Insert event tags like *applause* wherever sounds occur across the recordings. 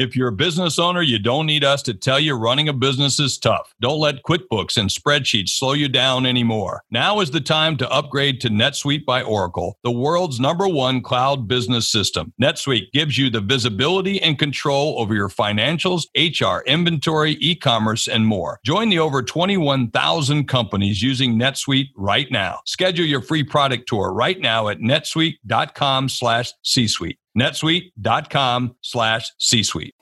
If you're a business owner, you don't need us to tell you running a business is tough. Don't let QuickBooks and spreadsheets slow you down anymore. Now is the time to upgrade to NetSuite by Oracle, the world's number one cloud business system. NetSuite gives you the visibility and control over your financials, HR, inventory, e-commerce, and more. Join the over 21,000 companies using NetSuite right now. Schedule your free product tour right now at netsuite.com slash C-suite netsuite.com slash C-suite.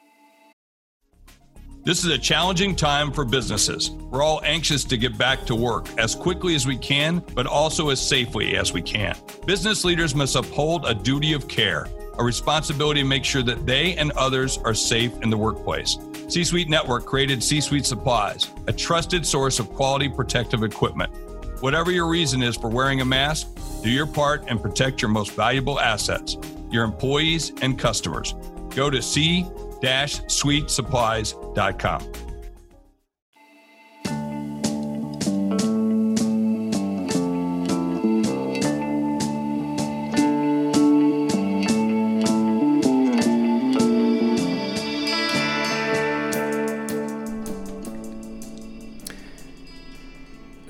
This is a challenging time for businesses. We're all anxious to get back to work as quickly as we can, but also as safely as we can. Business leaders must uphold a duty of care, a responsibility to make sure that they and others are safe in the workplace. C Suite Network created C Suite Supplies, a trusted source of quality protective equipment. Whatever your reason is for wearing a mask, do your part and protect your most valuable assets your employees, and customers. Go to c-suitesupplies.com.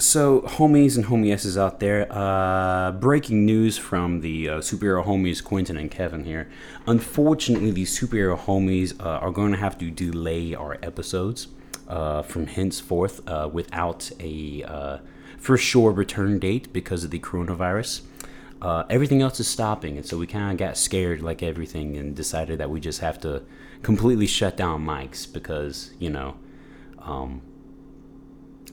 So, homies and homiesses out there, uh, breaking news from the uh, superhero homies Quentin and Kevin here. Unfortunately, these superhero homies uh, are going to have to delay our episodes uh, from henceforth uh, without a uh, for sure return date because of the coronavirus. everything else is stopping, and so we kind of got scared like everything and decided that we just have to completely shut down mics because, you know, um,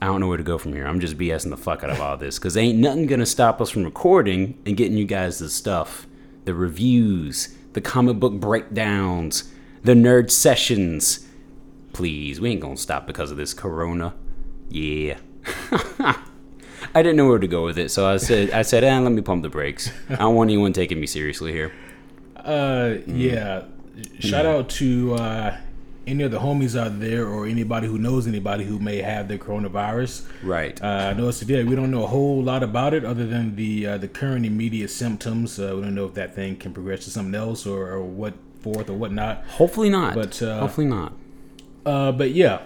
I don't know where to go from here. I'm just BSing the fuck out of all this because ain't nothing gonna stop us from recording and getting you guys the stuff, the reviews, the comic book breakdowns, the nerd sessions. Please, we ain't gonna stop because of this corona. Yeah. *laughs* I didn't know where to go with it, so I said, I said, eh, let me pump the brakes. I don't want anyone taking me seriously here. Uh, yeah. Shout yeah. out to uh, any of the homies out there or anybody who knows anybody who may have the coronavirus. Right. Uh, I know it's severe. We don't know a whole lot about it other than the uh, the current immediate symptoms. Uh, we don't know if that thing can progress to something else or, or what forth or whatnot. Hopefully not. But uh, hopefully not. Uh, but yeah.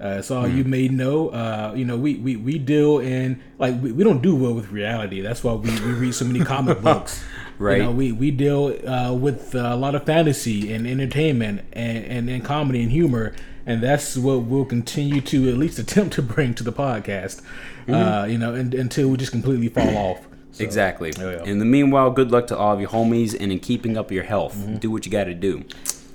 Uh, so mm. you may know, uh, you know, we, we, we deal in like we, we don't do well with reality. That's why we, we read so many comic *laughs* books Right. You know, we we deal uh, with a lot of fantasy and entertainment and, and, and comedy and humor, and that's what we'll continue to at least attempt to bring to the podcast. Mm-hmm. Uh, you know, and, until we just completely fall off. *clears throat* So, exactly. Yeah. In the meanwhile, good luck to all of your homies, and in keeping up your health, mm-hmm. do what you got to do.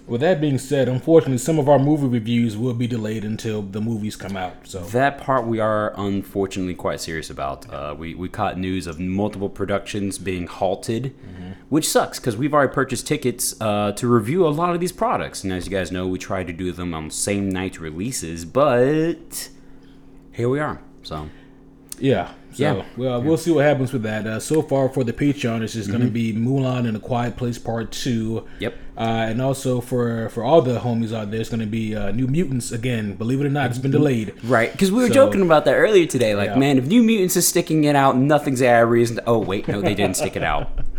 With that being said, unfortunately, some of our movie reviews will be delayed until the movies come out. So that part we are unfortunately quite serious about. Uh, we we caught news of multiple productions being halted, mm-hmm. which sucks because we've already purchased tickets uh, to review a lot of these products. And as you guys know, we try to do them on same night releases, but here we are. So yeah, so, yeah. Well, we'll see what happens with that. Uh, so far for the Patreon, it's just mm-hmm. going to be Mulan and the Quiet Place Part Two. Yep. Uh, and also for for all the homies out there, it's going to be uh, New Mutants again. Believe it or not, it's been delayed. Right. Because we were so, joking about that earlier today. Like, yeah. man, if New Mutants is sticking it out, nothing's a reason. To, oh wait, no, they didn't stick it out. *laughs*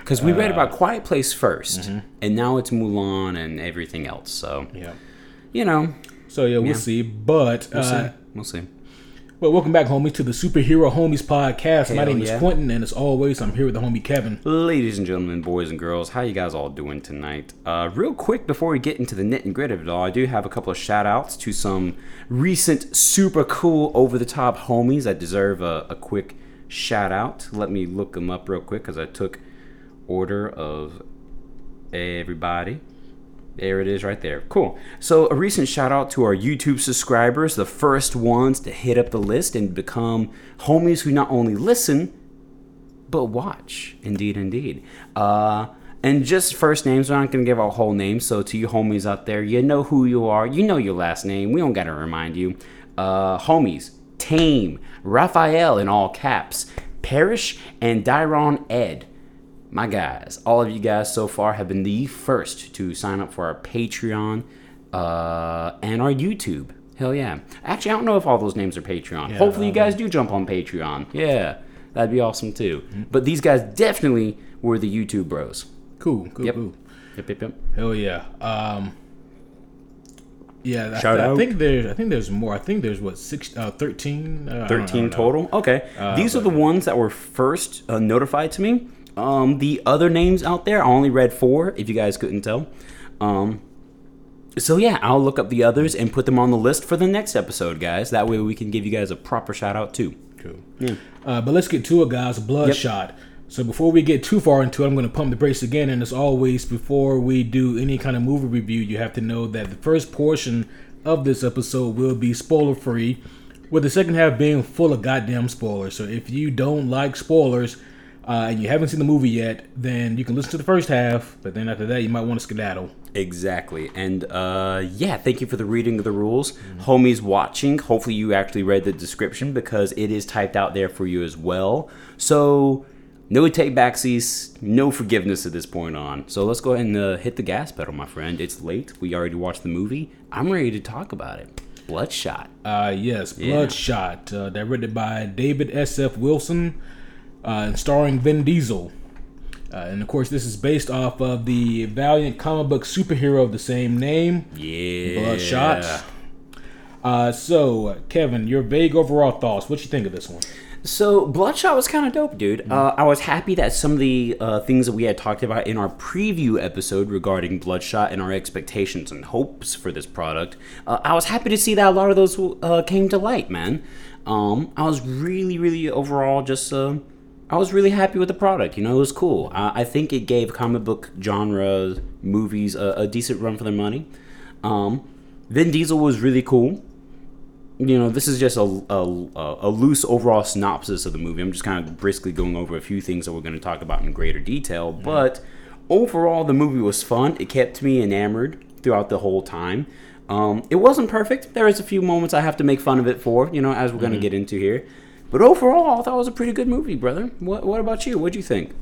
Because we read about uh, Quiet Place 1st mm-hmm. and now it's Mulan and everything else. So yeah, you know. So yeah, we'll yeah. see. But we'll see. Uh, we'll see. Well, welcome back, homies, to the Superhero Homies podcast. Hell My name yeah. is Quentin, and as always, I'm here with the homie Kevin. Ladies and gentlemen, boys and girls, how you guys all doing tonight? Uh, real quick, before we get into the nit and grit of it all, I do have a couple of shout outs to some recent super cool over the top homies that deserve a, a quick shout out. Let me look them up real quick because I took order of everybody. There it is right there. Cool. So, a recent shout out to our YouTube subscribers, the first ones to hit up the list and become homies who not only listen, but watch. Indeed, indeed. Uh, and just first names, we're not going to give our whole names. So, to you homies out there, you know who you are. You know your last name. We don't got to remind you. Uh, homies, Tame, Raphael in all caps, Parrish, and Dyron Ed my guys, all of you guys so far have been the first to sign up for our Patreon uh, and our YouTube. Hell yeah. Actually, I don't know if all those names are Patreon. Yeah, Hopefully, you guys do jump on Patreon. Yeah, that'd be awesome too. Mm-hmm. But these guys definitely were the YouTube bros. Cool, cool, yep. cool. Yep, yep, yep. Hell yeah. Um, Yeah, Shout I, out. I think there's I think there's more. I think there's what six, uh, 13? Uh, I don't- I 13 total. Okay. Uh, These are the ones that were first uh, notified to me. Um, the other names out there, I only read four, if you guys couldn't tell. Um, so yeah, I'll look up the others and put them on the list for the next episode, guys. That way we can give you guys a proper shout out too. Cool. Yeah. Uh, but let's get to it, guys. Bloodshot. So before we get too far into it, I'm going to pump the brakes again. And as always, before we do any kind of movie review, you have to know that the first portion of this episode will be spoiler free, with the second half being full of goddamn spoilers. So if you don't like spoilers uh, and you haven't seen the movie yet, then you can listen to the first half. But then after that, you might want to skedaddle. Exactly. And uh, yeah, thank you for the reading of the rules. Homies watching, hopefully you actually read the description because it is typed out there for you as well. So, no take backsies, no forgiveness at this point on. So, let's go ahead and uh, hit the gas pedal, my friend. It's late. We already watched the movie. I'm ready to talk about it. Bloodshot. Uh, yes, Bloodshot, uh, directed by David S.F. Wilson, uh, starring Vin Diesel. Uh, and of course, this is based off of the Valiant comic book superhero of the same name, Yeah. Bloodshot. Uh, so, Kevin, your vague overall thoughts. What you think of this one? So Bloodshot was kind of dope, dude. Uh, I was happy that some of the uh, things that we had talked about in our preview episode regarding Bloodshot and our expectations and hopes for this product, uh, I was happy to see that a lot of those uh, came to light, man. Um, I was really, really overall just, uh, I was really happy with the product. You know, it was cool. I, I think it gave comic book genre movies a, a decent run for their money. Um, Vin Diesel was really cool you know, this is just a, a, a loose overall synopsis of the movie. I'm just kind of briskly going over a few things that we're going to talk about in greater detail. But overall, the movie was fun. It kept me enamored throughout the whole time. Um, it wasn't perfect. There is a few moments I have to make fun of it for, you know, as we're going to get into here. But overall, I thought it was a pretty good movie, brother. What, what about you? What'd you think?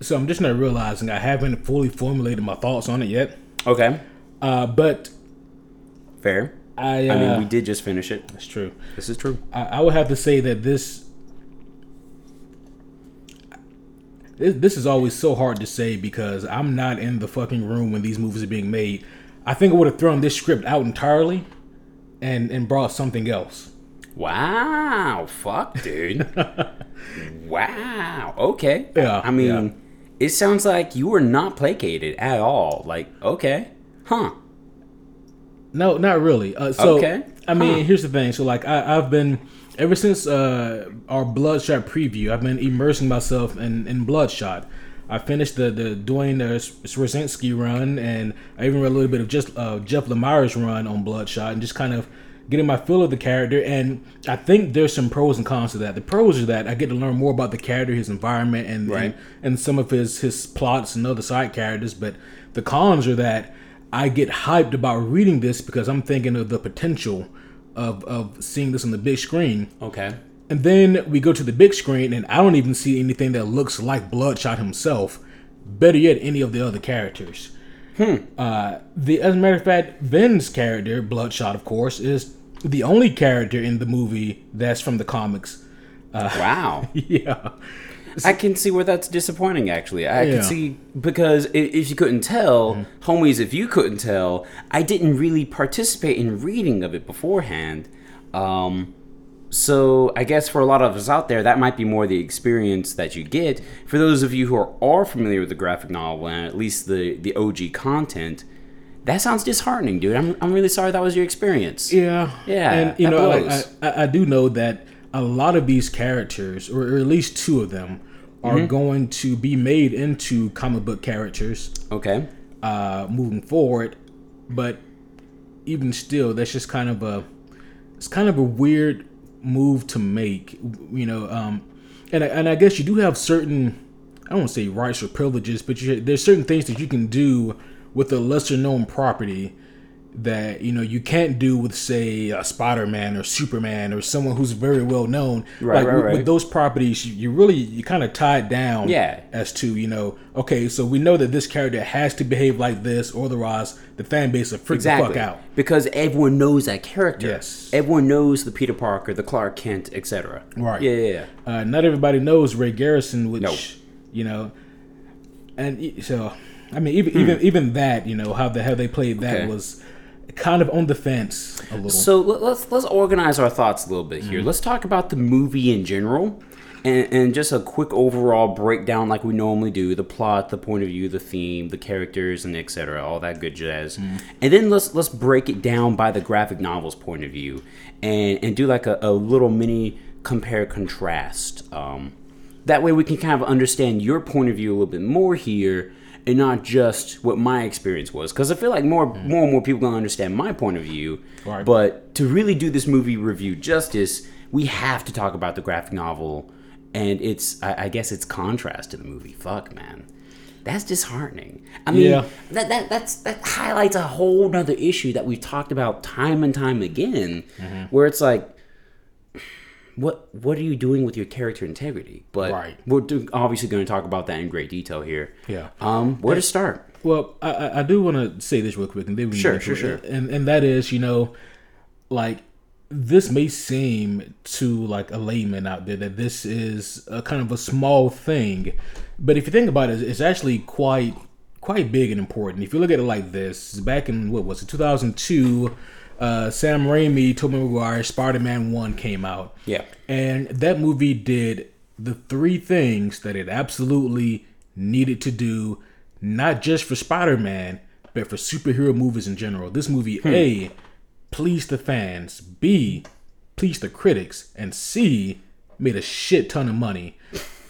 So, I'm just not realizing I haven't fully formulated my thoughts on it yet. Okay, Uh, but fair. I, uh, I mean, we did just finish it. that's true. This is true. I, I would have to say that this, this this is always so hard to say because I'm not in the fucking room when these movies are being made. I think I would have thrown this script out entirely, and and brought something else. Wow, fuck, dude. *laughs* wow. Okay. Yeah, I mean, yeah. it sounds like you were not placated at all. Like, okay. Huh. No, not really. Uh, so, Okay. I mean, Huh. here's the thing. So, like, I, I've been ever since uh, our Bloodshot preview. I've been immersing myself in, in Bloodshot. I finished the the doing the Swierczynski run, and I even read a little bit of just uh, Jeff Lemire's run on Bloodshot, and just kind of getting my feel of the character. And I think there's some pros and cons to that. The pros are that I get to learn more about the character, his environment, and Right. and, and some of his his plots and other side characters. But the cons are that I get hyped about reading this because I'm thinking of the potential of of seeing this on the big screen. Okay. And then we go to the big screen, and I don't even see anything that looks like Bloodshot himself. Better yet, any of the other characters. Uh, the as a matter of fact, Vin's character, Bloodshot, of course, is the only character in the movie that's from the comics. Wow. *laughs* yeah, I can see where that's disappointing, actually. I Yeah. Mm-hmm. can see because if you couldn't tell, homies, if you couldn't tell, I didn't really participate in reading of it beforehand. Um, so I guess for a lot of us out there, that might be more the experience that you get. For those of you who are, are familiar with the graphic novel and at least the, the OG content, that sounds disheartening, dude. I'm, I'm really sorry that was your experience. yeah, Yeah, And you know. I, I, I do know that a lot of these characters, or, or at least two of them, are Mm-hmm. going to be made into comic book characters. Okay. uh, moving forward. But even still, that's just kind of a it's kind of a weird move to make, you know. Um, and I, and I guess you do have certain I don't say rights or privileges, but you, there's certain things that you can do with a lesser known property that you know you can't do with say a Spider-Man or Superman or someone who's very well known. Right, like right, with, right. with those properties, you, you really you kind of tied down. Yeah. As to you know, okay, so we know that this character has to behave like this, or otherwise the fan base will freak Exactly. the fuck out. Because everyone knows that character. Yes. Everyone knows the Peter Parker, the Clark Kent, etc. Right. Yeah, yeah, yeah. Uh, not everybody knows Ray Garrison, which No. you know, and so I mean, even hmm. even even that, you know, how the how they played that okay. was kind of on the fence a little. So let's let's organize our thoughts a little bit here. Mm-hmm. Let's talk about the movie in general, and, and just a quick overall breakdown, like we normally do: the plot, the point of view, the theme, the characters, and etc. All that good jazz. Mm-hmm. And then let's let's break it down by the graphic novel's point of view, and and do like a, a little mini compare contrast. Um, that way, we can kind of understand your point of view a little bit more here and not just what my experience was because i feel like more mm. more and more people gonna understand my point of view right. but to really do this movie review justice we have to talk about the graphic novel and it's i, I guess it's contrast to the movie fuck man that's disheartening i mean yeah. that, that that's that highlights a whole nother issue that we've talked about time and time again mm-hmm. where it's like what what are you doing with your character integrity? But right. we're do, obviously going to talk about that in great detail here. Yeah. Um, where to start? Well, I, I do want to say this real quick, and then we sure, sure, sure. And and that is, you know, like this may seem to like a layman out there that this is a kind of a small thing, but if you think about it, it's actually quite quite big and important. If you look at it like this, back in what was it, 2002 uh, Sam Raimi, Tobey Maguire, Spider-Man One came out. Yeah, and that movie did the three things that it absolutely needed to do, not just for Spider-Man, but for superhero movies in general. This movie, hmm. a, pleased the fans. B, pleased the critics, and C, made a shit ton of money.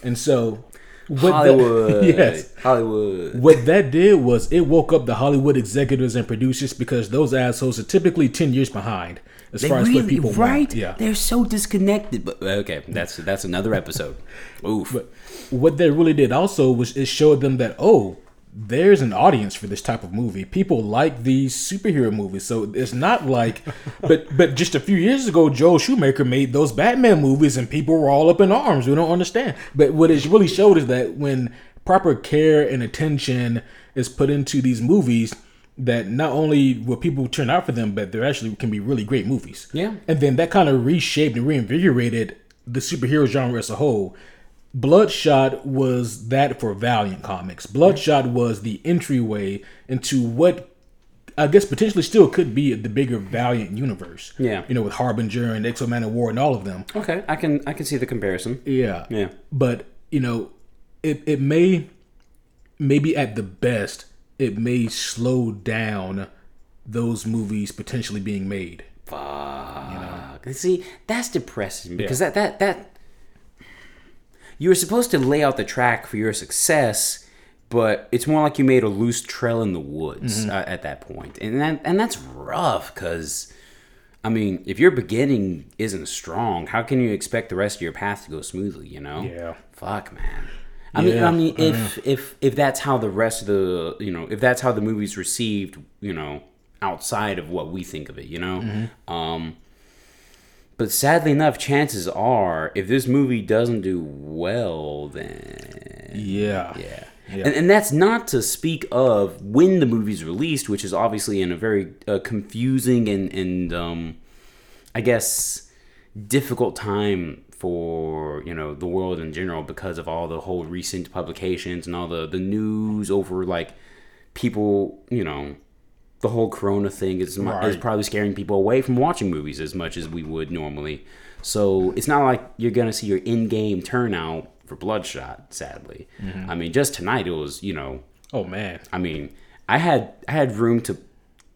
And so what Hollywood. That, *laughs* yes. Hollywood. What that did was it woke up the Hollywood executives and producers because those assholes are typically 10 years behind as they far really, as what people right? Want. Yeah. They're so disconnected. But uh, okay, that's that's another episode. Oof. But what they really did also was it showed them that oh, there's an audience for this type of movie. People like these superhero movies, so it's not like, *laughs* but but just a few years ago, Joel Schumacher made those Batman movies, and people were all up in arms. We don't understand. But what it really showed is that when proper care and attention is put into these movies, that not only will people turn out for them, but they actually can be really great movies. Yeah. And then that kind of reshaped and reinvigorated the superhero genre as a whole Bloodshot was that for Valiant Comics. Bloodshot was the entryway into what I guess potentially still could be the bigger Valiant universe. Yeah. You know, with Harbinger and X-O Manowar and all of them. Okay, I can I can see the comparison. Yeah. Yeah. But, you know, it it may maybe at the best it may slow down those movies potentially being made. Fuck. You know? See, that's depressing because yeah. that that that you were supposed to lay out the track for your success, but it's more like you made a loose trail in the woods mm-hmm. uh, at that point, and that and that's rough because. I mean, if your beginning isn't strong, how can you expect the rest of your path to go smoothly? You know? Yeah. Fuck, man. I yeah. mean, I mean, if if if that's how the rest of the you know, if that's how the movie's received, you know, outside of what we think of it, you know, mm-hmm. um, but sadly enough, chances are, if this movie doesn't do well, then yeah, yeah. Yeah. And, and that's not to speak of when the movie's released, which is obviously in a very uh, confusing and and um, I guess difficult time for you know the world in general because of all the whole recent publications and all the the news over like people you know the whole Corona thing is right. is probably scaring people away from watching movies as much as we would normally. So it's not like you're gonna see your in-game turnout for Bloodshot. Sadly, mm-hmm. I mean, just tonight it was you know. Oh man. I mean, I had I had room to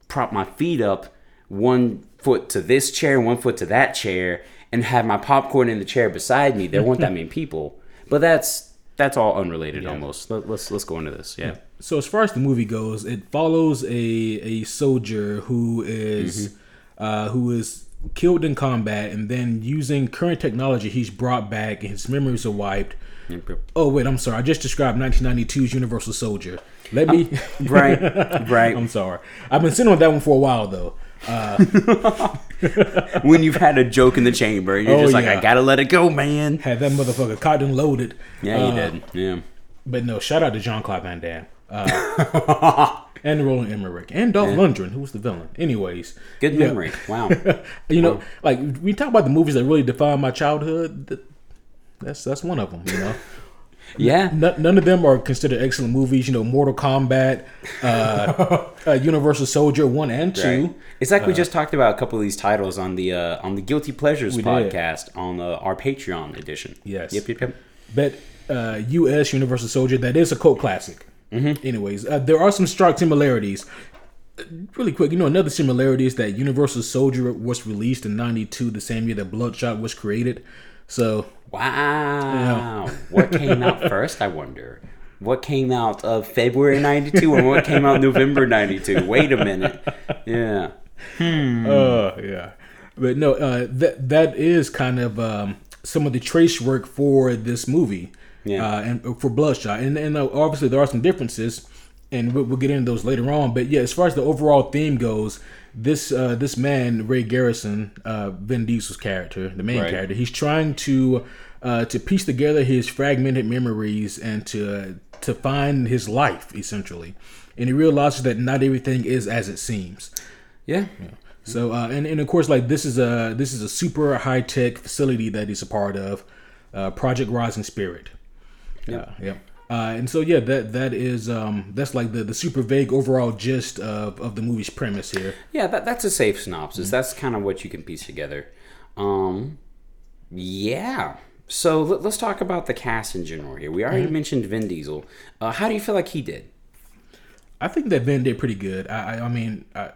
prop my feet up, one foot to this chair, one foot to that chair, and have my popcorn in the chair beside me. There weren't that *laughs* many people, but that's that's all unrelated yeah. almost. Let, us let's, let's go into this. Yeah. So as far as the movie goes, it follows a a soldier who is, mm-hmm. uh, who is killed in combat, and then using current technology, he's brought back, and his memories are wiped. Oh wait, I'm sorry. I just described 1992's Universal Soldier. Let me. right, *laughs* right. I'm sorry. I've been sitting on that one for a while though. Uh, *laughs* when you've had a joke in the chamber, you're oh, just like, yeah. I gotta let it go, man. Had that motherfucker caught and loaded. Yeah, uh, you did. Yeah. But no, shout out to Jean Claude Van Damme. *laughs* Uh, and Roland Emmerich and Dolph yeah. Lundgren, who was the villain. Anyways, good yeah. memory. Wow. *laughs* you know, like we talk about the movies that really defined my childhood. That's that's one of them. You know. Yeah. N- none of them are considered excellent movies. You know, Mortal Kombat, uh, *laughs* uh, Universal Soldier one and two. Right. It's like we just talked about a couple of these titles on the uh, on the Guilty Pleasures We did. podcast on uh, our Patreon edition. Yes. Yep. Yep. Yep. But uh, U.S. Universal Soldier that is a cult classic. Mm-hmm. Anyways, uh, there are some stark similarities. Uh, Really quick, you know, another similarity is that Universal Soldier was released in '92, the same year that Bloodshot was created. So Wow. What came out first? I wonder. What came out of February '92 and what came out November '92? Wait a minute. Yeah. Uh, yeah. But no, uh, that that is kind of um, some of the trace work for this movie, Yeah. uh, and for Bloodshot, and and uh, obviously there are some differences, and we'll, we'll get into those later on. But yeah, as far as the overall theme goes, this uh, this man Ray Garrison, uh, Vin Diesel's character, the main Right. character, he's trying to uh, to piece together his fragmented memories and to to find his life essentially, and he realizes that not everything is as it seems. Yeah. So uh, and, and of course like this is a this is a super high tech facility that he's a part of, uh, Project Rising Spirit. Yeah, yep. Uh, and so yeah, that that is um, that's like the, the super vague overall gist of, of the movie's premise here. Yeah, that, that's a safe synopsis. That's kind of what you can piece together. Um, yeah. So let, us talk about the cast in general here. We already mentioned Vin Diesel. Uh, how do you feel like he did? I think that Vin did pretty good. I I, I mean, I,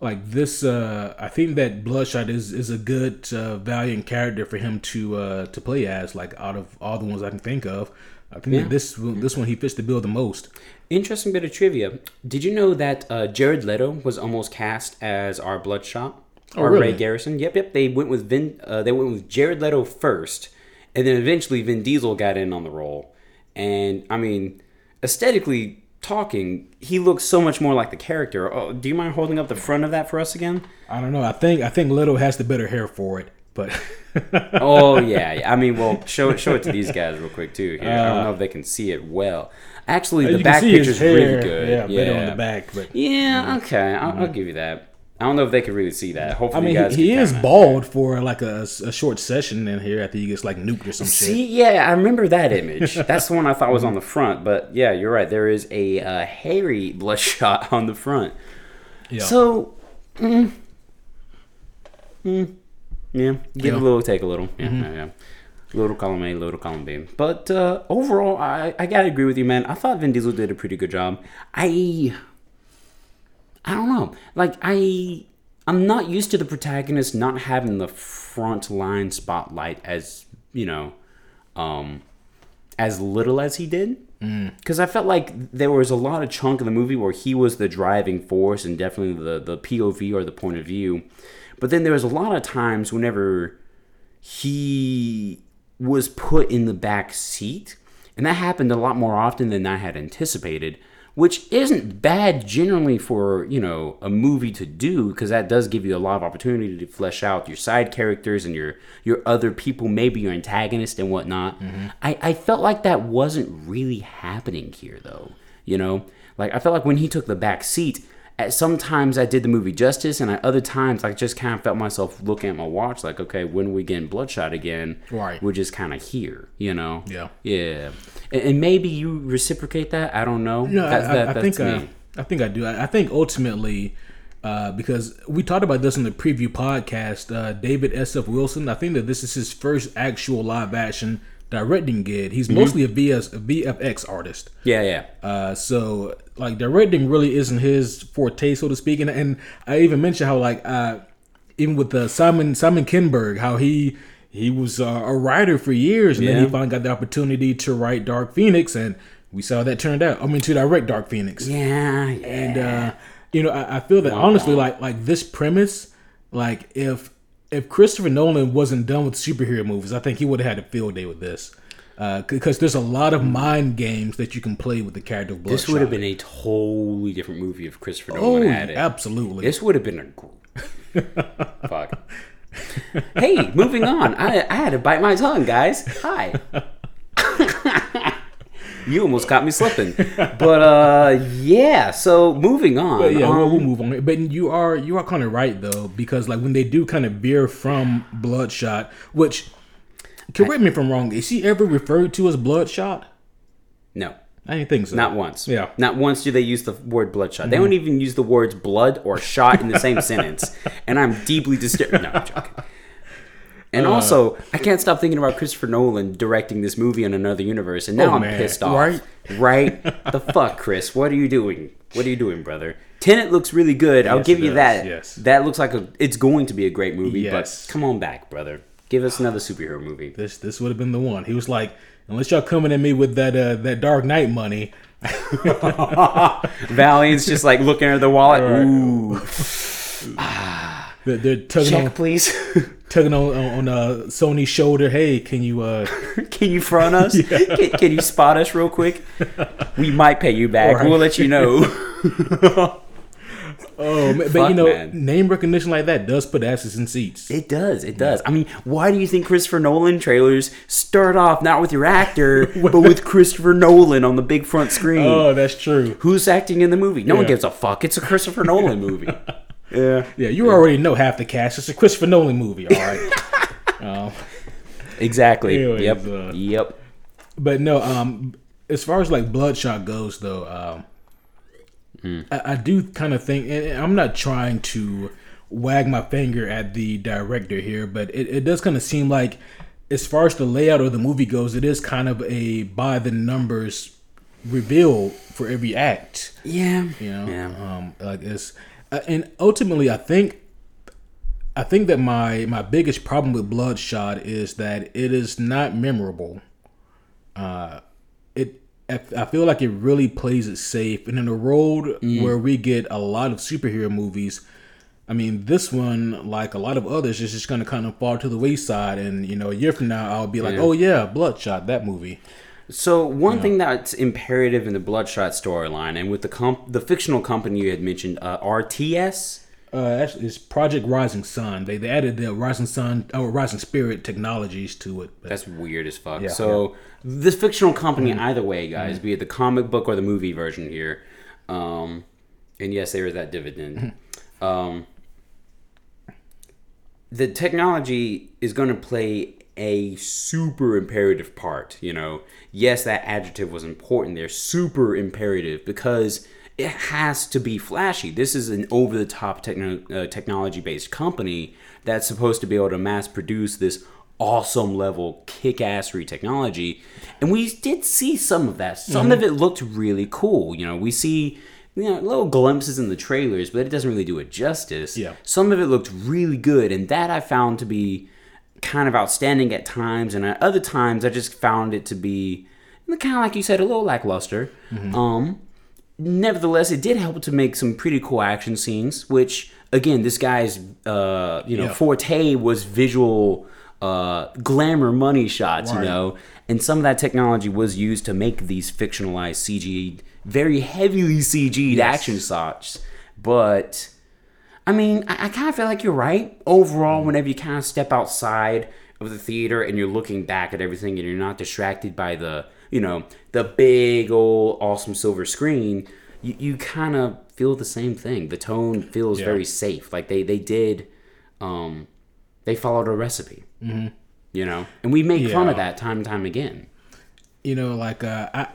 like this. Uh, I think that Bloodshot is is a good uh, valiant character for him to uh, to play as. Like out of all the ones I can think of, I think that this this one he fits the bill the most. Interesting bit of trivia. Did you know that uh, Jared Leto was almost cast as our Bloodshot? or really? Ray Garrison? Yep, yep. They went with Vin. Uh, they went with Jared Leto first, and then eventually Vin Diesel got in on the role. And I mean, aesthetically talking, he looks so much more like the character. Oh, do you mind holding up the front of that for us again? I don't know. I think I think Leto has the better hair for it, but *laughs* oh yeah. I mean, well, show it show it to these guys real quick too. Here, I don't know if they can see it well. Actually, the Uh, you back can see his picture's hair, really good. Yeah, Yeah, better on the back, but Yeah, okay, I'll, I'll give you that. I don't know if they can really see that. I Hopefully, mean you guys he, he is bald for like a, a short session in here after he gets like nuked or some shit. See, yeah, I remember that image. *laughs* That's the one I thought was on the front. But yeah, you're right. There is a uh, hairy bloodshot *laughs* on the front. Yeah. So, mm, mm, yeah, give Yeah. a little, take a little. Yeah, yeah, yeah. Little column A, little column B. But uh, overall, I, I gotta agree with you, man. I thought Vin Diesel did a pretty good job. I I don't know. Like I I'm not used to the protagonist not having the front line spotlight as, you know, um as little as he did. Because I felt like there was a lot of chunk of the movie where he was the driving force and definitely the, the POV or the point of view. But then there was a lot of times whenever he was put in the back seat. And that happened a lot more often than I had anticipated, which isn't bad generally for, you know, a movie to do because that does give you a lot of opportunity to flesh out your side characters and your your other people, maybe your antagonist and whatnot. Mm-hmm. I, I felt like that wasn't really happening here though. You know? Like I felt like when he took the back seat, at sometimes I did the movie justice, and at other times I just kind of felt myself looking at my watch, like, okay, when are we getting Bloodshot again? Right. We're just kind of here, you know? Yeah. Yeah. And, and maybe you reciprocate that. I don't know. No, That's- I, that- I, I think I. I think I do. I, I think ultimately, uh, because we talked about this in the preview podcast, uh, David S. F. Wilson. I think that this is his first actual live action directing gig. He's mostly a VS a VFX artist. Yeah, yeah. Uh, so like directing really isn't his forte, so to speak. And, and I even mentioned how like uh, even with uh, Simon Simon Kinberg, how he he was uh, a writer for years, and then he finally got the opportunity to write Dark Phoenix, and we saw that turned out. I mean, to direct Dark Phoenix, Yeah, yeah. and uh, you know, I, I feel that honestly, like like this premise, like if if Christopher Nolan wasn't done with superhero movies, I think he would have had a field day with this. Uh, because there's a lot of mind games that you can play with the character of Bloodshot. this would have been a totally different movie if Christopher Oh, Nolan had it. absolutely. This would have been a *laughs* fuck. hey, moving on. I, I had to bite my tongue, guys. Hi. *laughs* you almost caught me slipping, but uh, yeah. So moving on. But yeah, we'll, um, we'll move on. But you are you are kind of right though, because like when they do kind of veer from Bloodshot, which correct me if I'm wrong, is he ever referred to as Bloodshot? No. I didn't think so. Not once. Yeah. Not once do they use the word bloodshot. They don't even use the words blood or shot in the same *laughs* sentence. And I'm deeply disturbed. No, I'm joking. And also, I can't stop thinking about Christopher Nolan directing this movie in another universe, and now Oh, I'm man. pissed off. Right? Right? *laughs* the fuck, Chris? What are you doing? What are you doing, brother? Tenet looks really good. I'll give you does. that. Yes. That looks like a. It's going to be a great movie, Yes. but come on back, brother. Give us another superhero movie. This this would have been the one. He was like, unless y'all coming at me with that uh, that Dark Knight money, *laughs* Valiant's just like looking at the wallet. Right. Ooh, they're, they're tugging check, on please. *laughs* tugging on on uh, Sony's shoulder. Hey, can you? uh *laughs* Can you front us? *laughs* can, can you spot us real quick? We might pay you back. Right. We'll let you know. *laughs* Oh, but Fuck, you know, man. name recognition like that does put asses in seats. It does. It does. I mean, why do you think Christopher Nolan trailers start off not with your actor, but with Christopher Nolan on the big front screen? Oh, that's true. Who's acting in the movie? No one gives a fuck. It's a Christopher Nolan movie. Yeah. Yeah, you already know half the cast. It's a Christopher Nolan movie, all right. *laughs* Exactly. Anyways, yep. uh, yep. But no, um, as far as like Bloodshot goes, though, um, I, I do kind of think, and I'm not trying to wag my finger at the director here, but it, it does kind of seem like, as far as the layout of the movie goes, it is kind of a by the numbers reveal for every act. Yeah. You know, Yeah. um, like it's, and ultimately, I think, I think that my my biggest problem with Bloodshot is that it is not memorable. Uh, it, I feel like it really plays it safe, and in a road where we get a lot of superhero movies. I mean, this one, like a lot of others, is just going to kind of fall to the wayside. And you know, a year from now, I'll be like, Yeah. "Oh yeah, Bloodshot, that movie." So one thing that's imperative in the Bloodshot storyline, and with the comp- the fictional company you had mentioned, uh, RTS. Uh, actually, it's Project Rising Sun. They they added the Rising Sun or Rising Spirit technologies to it. But That's weird as fuck. Yeah, so this fictional company, either way, guys, be it the comic book or the movie version here, um, and yes, there is that dividend. um, the technology is going to play a super imperative part. You know, yes, that adjective was important there, super imperative, because it has to be flashy. This is an over the top techno- uh, technology based company that's supposed to be able to mass produce this awesome level kick assery technology. And we did see some of that. Some of it looked really cool. You know, we see you know, little glimpses in the trailers, but it doesn't really do it justice. Yeah. Some of it looked really good, and that I found to be kind of outstanding at times, and at other times I just found it to be kind of like you said, a little lackluster. Um, nevertheless, it did help to make some pretty cool action scenes. Which, again, this guy's uh, you know Yeah. forte was visual uh, glamour money shots, you know, and some of that technology was used to make these fictionalized CG, very heavily CG'd action shots, but. I mean, I, I kind of feel like you're right. Overall, whenever you kind of step outside of the theater and you're looking back at everything and you're not distracted by the, you know, the big old awesome silver screen, you, you kind of feel the same thing. The tone feels Yeah. very safe. Like they, they did, um, they followed a recipe. Mm-hmm. You know? And we make fun of that time and time again. you know, like uh, I,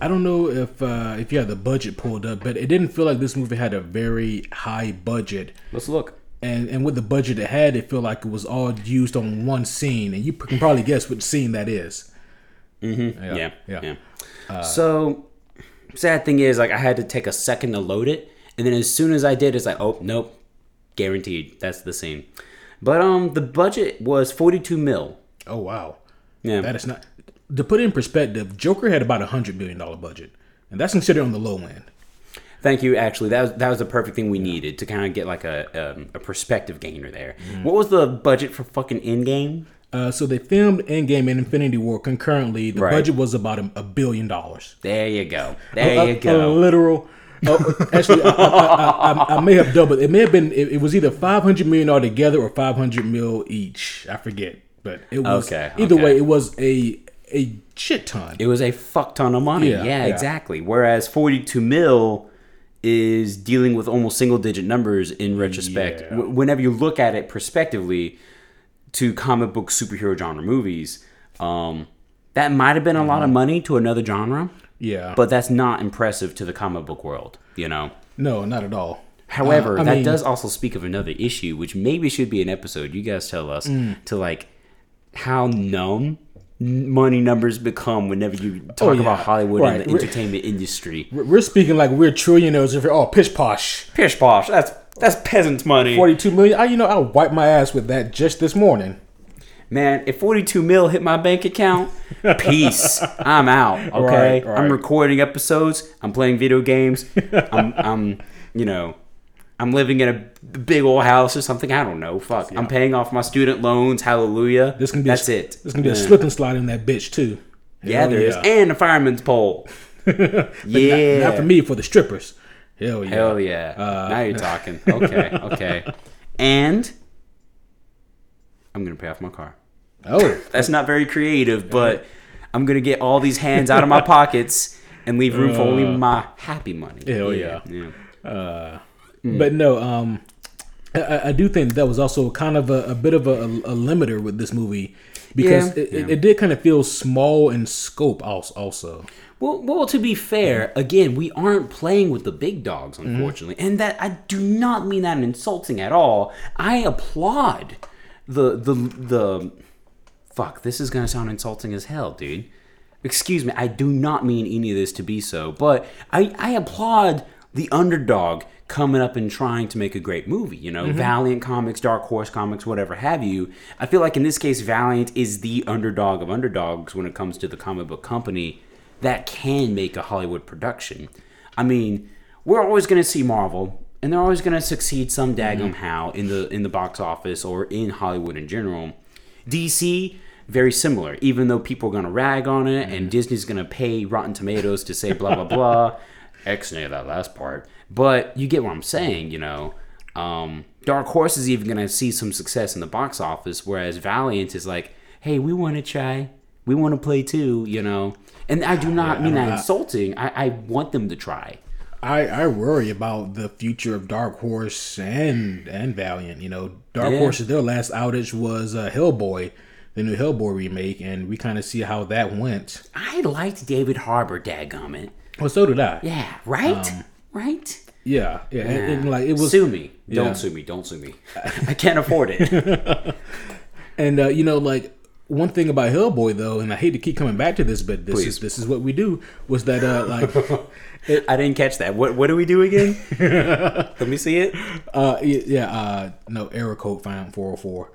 I don't know if uh, if you had the budget pulled up, but it didn't feel like this movie had a very high budget. Let's look. And and with the budget it had, it felt like it was all used on one scene, and you can probably guess which scene that is. Mm-hmm. Yeah, yeah. yeah. so sad thing is, like, I had to take a second to load it, and then as soon as I did, it's like, oh nope, guaranteed, that's the scene. But um, the budget was forty-two mil. Oh wow, Yeah, that is not. To put it in perspective, Joker had about a hundred million dollar budget, and that's considered on the low end. thank you. Actually, that was that was the perfect thing we needed to kind of get like a um, a perspective gainer there. What was the budget for fucking Endgame? Uh, so they filmed Endgame and Infinity War concurrently. The Right. budget was about a, a billion dollars. There you go. There a, you A go. literal. oh, actually, I, I, I, I may have doubled. It may have been. It, it was either five hundred million altogether or five hundred mil each. I forget, but it was. Okay, Either okay. way, it was a a shit ton. It was a fuck ton of money. Yeah, Yeah, yeah. exactly. Whereas 42 mil is dealing with almost single digit numbers in retrospect. Yeah. W- whenever you look at it prospectively to comic book superhero genre movies, um, that might have been a lot of money to another genre. Yeah. But that's not impressive to the comic book world, you know? No, not at all. However, Uh, that mean- does also speak of another issue, which maybe should be an episode. You guys tell us Mm. to like how numb money numbers become whenever you talk Oh, yeah. about Hollywood Right. and the We're- entertainment industry. We're speaking like we're trillionaires. If you're oh, pish posh, Pish posh, that's that's peasant money. forty-two million. I, you know, I wiped my ass with that just this morning. Man, if 42 mil hit my bank account, peace. *laughs* I'm out. Okay, Right, right. I'm recording episodes. I'm playing video games. I'm, I'm, you know, I'm living in a big old house or something. I don't know. Fuck. I'm paying off my student loans. Hallelujah. This can be That's a, it. This can be a slip and slide in that bitch too. Yeah, Hell there is, and a fireman's pole. *laughs* yeah, Not, not for me, for the strippers. Hell yeah. Hell yeah. Uh, now you're *laughs* talking. Okay, okay. And I'm gonna pay off my car. Oh, *laughs* That's not very creative, but I'm gonna get all these hands out of my pockets and leave room for only my happy money. Uh. Hell yeah. yeah. Mm. but no. Um, I- I, I do think that was also kind of a, a bit of a, a limiter with this movie because Yeah. it, it, it did kind of feel small in scope. Also, also. Well, well, to be fair, mm. again, we aren't playing with the big dogs, mm-hmm. unfortunately, and that I do not mean that insulting at all. I applaud the the the. Fuck, this is gonna sound insulting as hell, dude. Excuse me, I do not mean any of this to be so, but I I applaud the underdog coming up and trying to make a great movie. You know, mm-hmm. Valiant Comics, Dark Horse Comics, whatever have you. I feel like in this case, Valiant is the underdog of underdogs when it comes to the comic book company that can make a Hollywood production. I mean, we're always going to see Marvel, and they're always going to succeed some mm-hmm. daggum how in the in the box office or in Hollywood in general. DC very similar, even though people are going to rag on it, and mm-hmm. Disney's going to pay Rotten Tomatoes to say blah blah blah. *laughs* X-nay that last part, but you get what I'm saying, you know. Um, Dark Horse is even going to see some success in the box office, whereas Valiant is like, hey, we want to try, we want to play too, you know. And I do not mean that insulting. I, I want them to try. I, I worry about the future of Dark Horse and and Valiant. You know, Dark Yeah. Horse, their last outage was uh, Hellboy, the new Hellboy remake, and we kind of see how that went. I liked David Harbour, dadgummit. Well, so did I. Yeah, right? Right? Yeah, yeah, And, and, like it was, sue me. Yeah. Don't sue me. Don't sue me. I can't afford it. *laughs* and uh, you know, like one thing about Hellboy though, and I hate to keep coming back to this, but this Please. is this is what we do was that uh, like *laughs* I didn't catch that. What What do we do again? *laughs* Let me see it. uh, yeah, uh, no error code found four hundred four.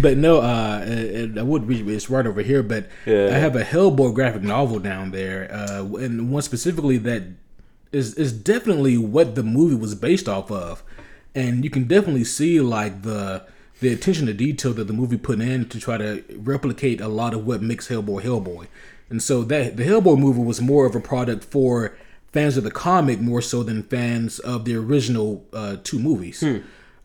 But no, uh, and I would read it's right over here. But Yeah. I have a Hellboy graphic novel down there, uh, and one specifically that is is definitely what the movie was based off of, and you can definitely see like the the attention to detail that the movie put in to try to replicate a lot of what makes Hellboy Hellboy, and so that the Hellboy movie was more of a product for fans of the comic more so than fans of the original uh, two movies.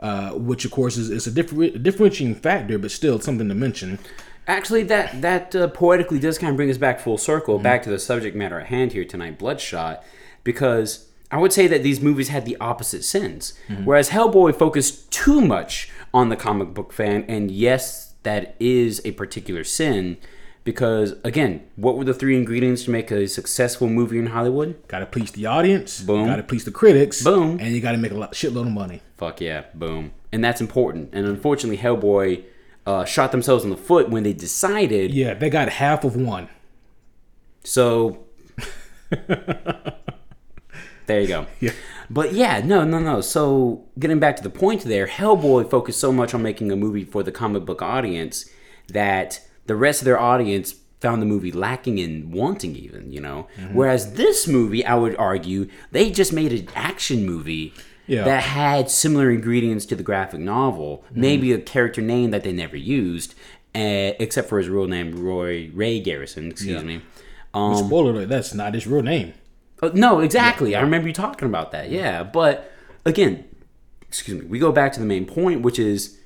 Uh, which of course is, is a different differentiating factor, but still something to mention. Actually, that that uh, poetically does kind of bring us back full circle, back to the subject matter at hand here tonight, Bloodshot, because I would say that these movies had the opposite sins. Whereas Hellboy focused too much on the comic book fan, and yes, that is a particular sin. Because again, what were the three ingredients to make a successful movie in Hollywood? Got to please the audience, Boom. got to please the critics, Boom. and you got to make a lot, shitload of money. Fuck yeah, boom. And that's important. And unfortunately, Hellboy uh, shot themselves in the foot when they decided Yeah, they got half of one. So there you go. *laughs* Yeah. But yeah, no, no, no. So getting back to the point there, Hellboy focused so much on making a movie for the comic book audience that the rest of their audience found the movie lacking in wanting even, you know. Mm-hmm. Whereas this movie, I would argue, they just made an action movie Yeah. that had similar ingredients to the graphic novel, Mm-hmm. maybe a character name that they never used, uh, except for his real name, Roy Ray Garrison. Excuse Yeah. me. Um, Spoiler alert, that's not his real name. uh, no, exactly. I remember you talking about that. Yeah, but again, excuse me. We go back to the main point, which is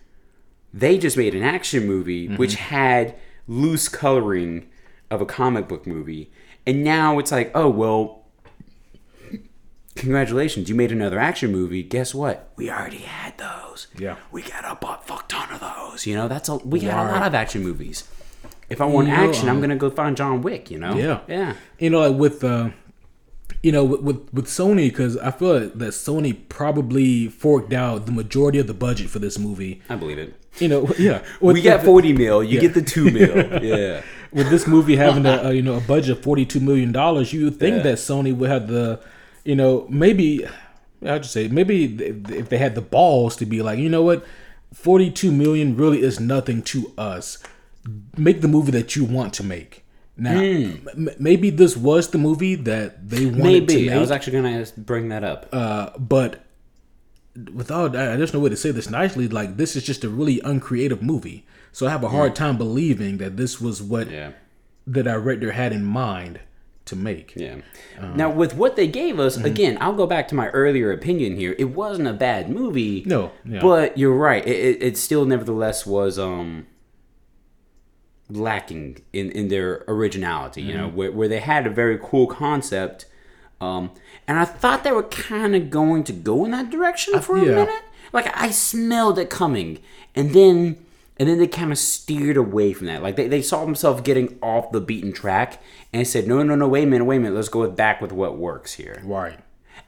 they just made an action movie which had loose coloring of a comic book movie, and now it's like, oh well, congratulations, you made another action movie. Guess what? We already had those. Yeah. we got a butt fuck ton of those. You know, that's a we got a lot of action movies. if I want you action, know, um, I'm gonna go find John Wick. You know? Yeah, yeah. You know, like with uh, you know, with with, with Sony, because I feel like that Sony probably forked out the majority of the budget for this movie. I believe it. You know, *laughs* yeah. we got forty mil. You yeah. get the two mil. *laughs* Yeah. with this movie having a, a, you know a budget of forty two million dollars, you would think yeah. that Sony would have the, you know, maybe I'd just say maybe if they had the balls to be like, you know what, forty two million really is nothing to us. Make the movie that you want to make. Now, mm. m- maybe this was the movie that they wanted maybe. to make. I was actually going to bring that up. Uh, but without, I, there's no way to say this nicely. Like this is just a really uncreative movie. So I have a hard time believing that this was what yeah. the director had in mind to make. Yeah. Um, now with what they gave us, mm-hmm. again, I'll go back to my earlier opinion here. It wasn't a bad movie. No. Yeah. But you're right. It, it, it, still nevertheless was um lacking in, in their originality, mm-hmm. you know, mm-hmm. where, where they had a very cool concept. Um, and I thought they were kind of going to go in that direction for a yeah. minute. Like I smelled it coming. And then and then they kind of steered away from that. Like they, they saw themselves getting off the beaten track and said, no, no, no, wait a minute, wait a minute, let's go back with what works here. Right.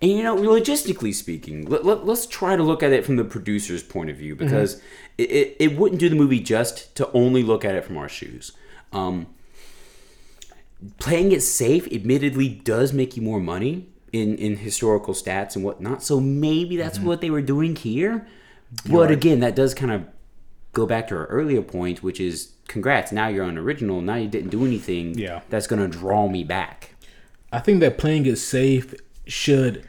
And you know, logistically speaking, let, let, us try to look at it from the producer's point of view because mm-hmm. it, it, it, wouldn't do the movie just to only look at it from our shoes. Um, playing it safe, admittedly, does make you more money in, in historical stats and whatnot. So maybe that's mm-hmm. what they were doing here. But right. again, that does kind of go back to our earlier point, which is congrats, now you're on original. Now you didn't do anything yeah. that's going to draw me back. I think that playing it safe should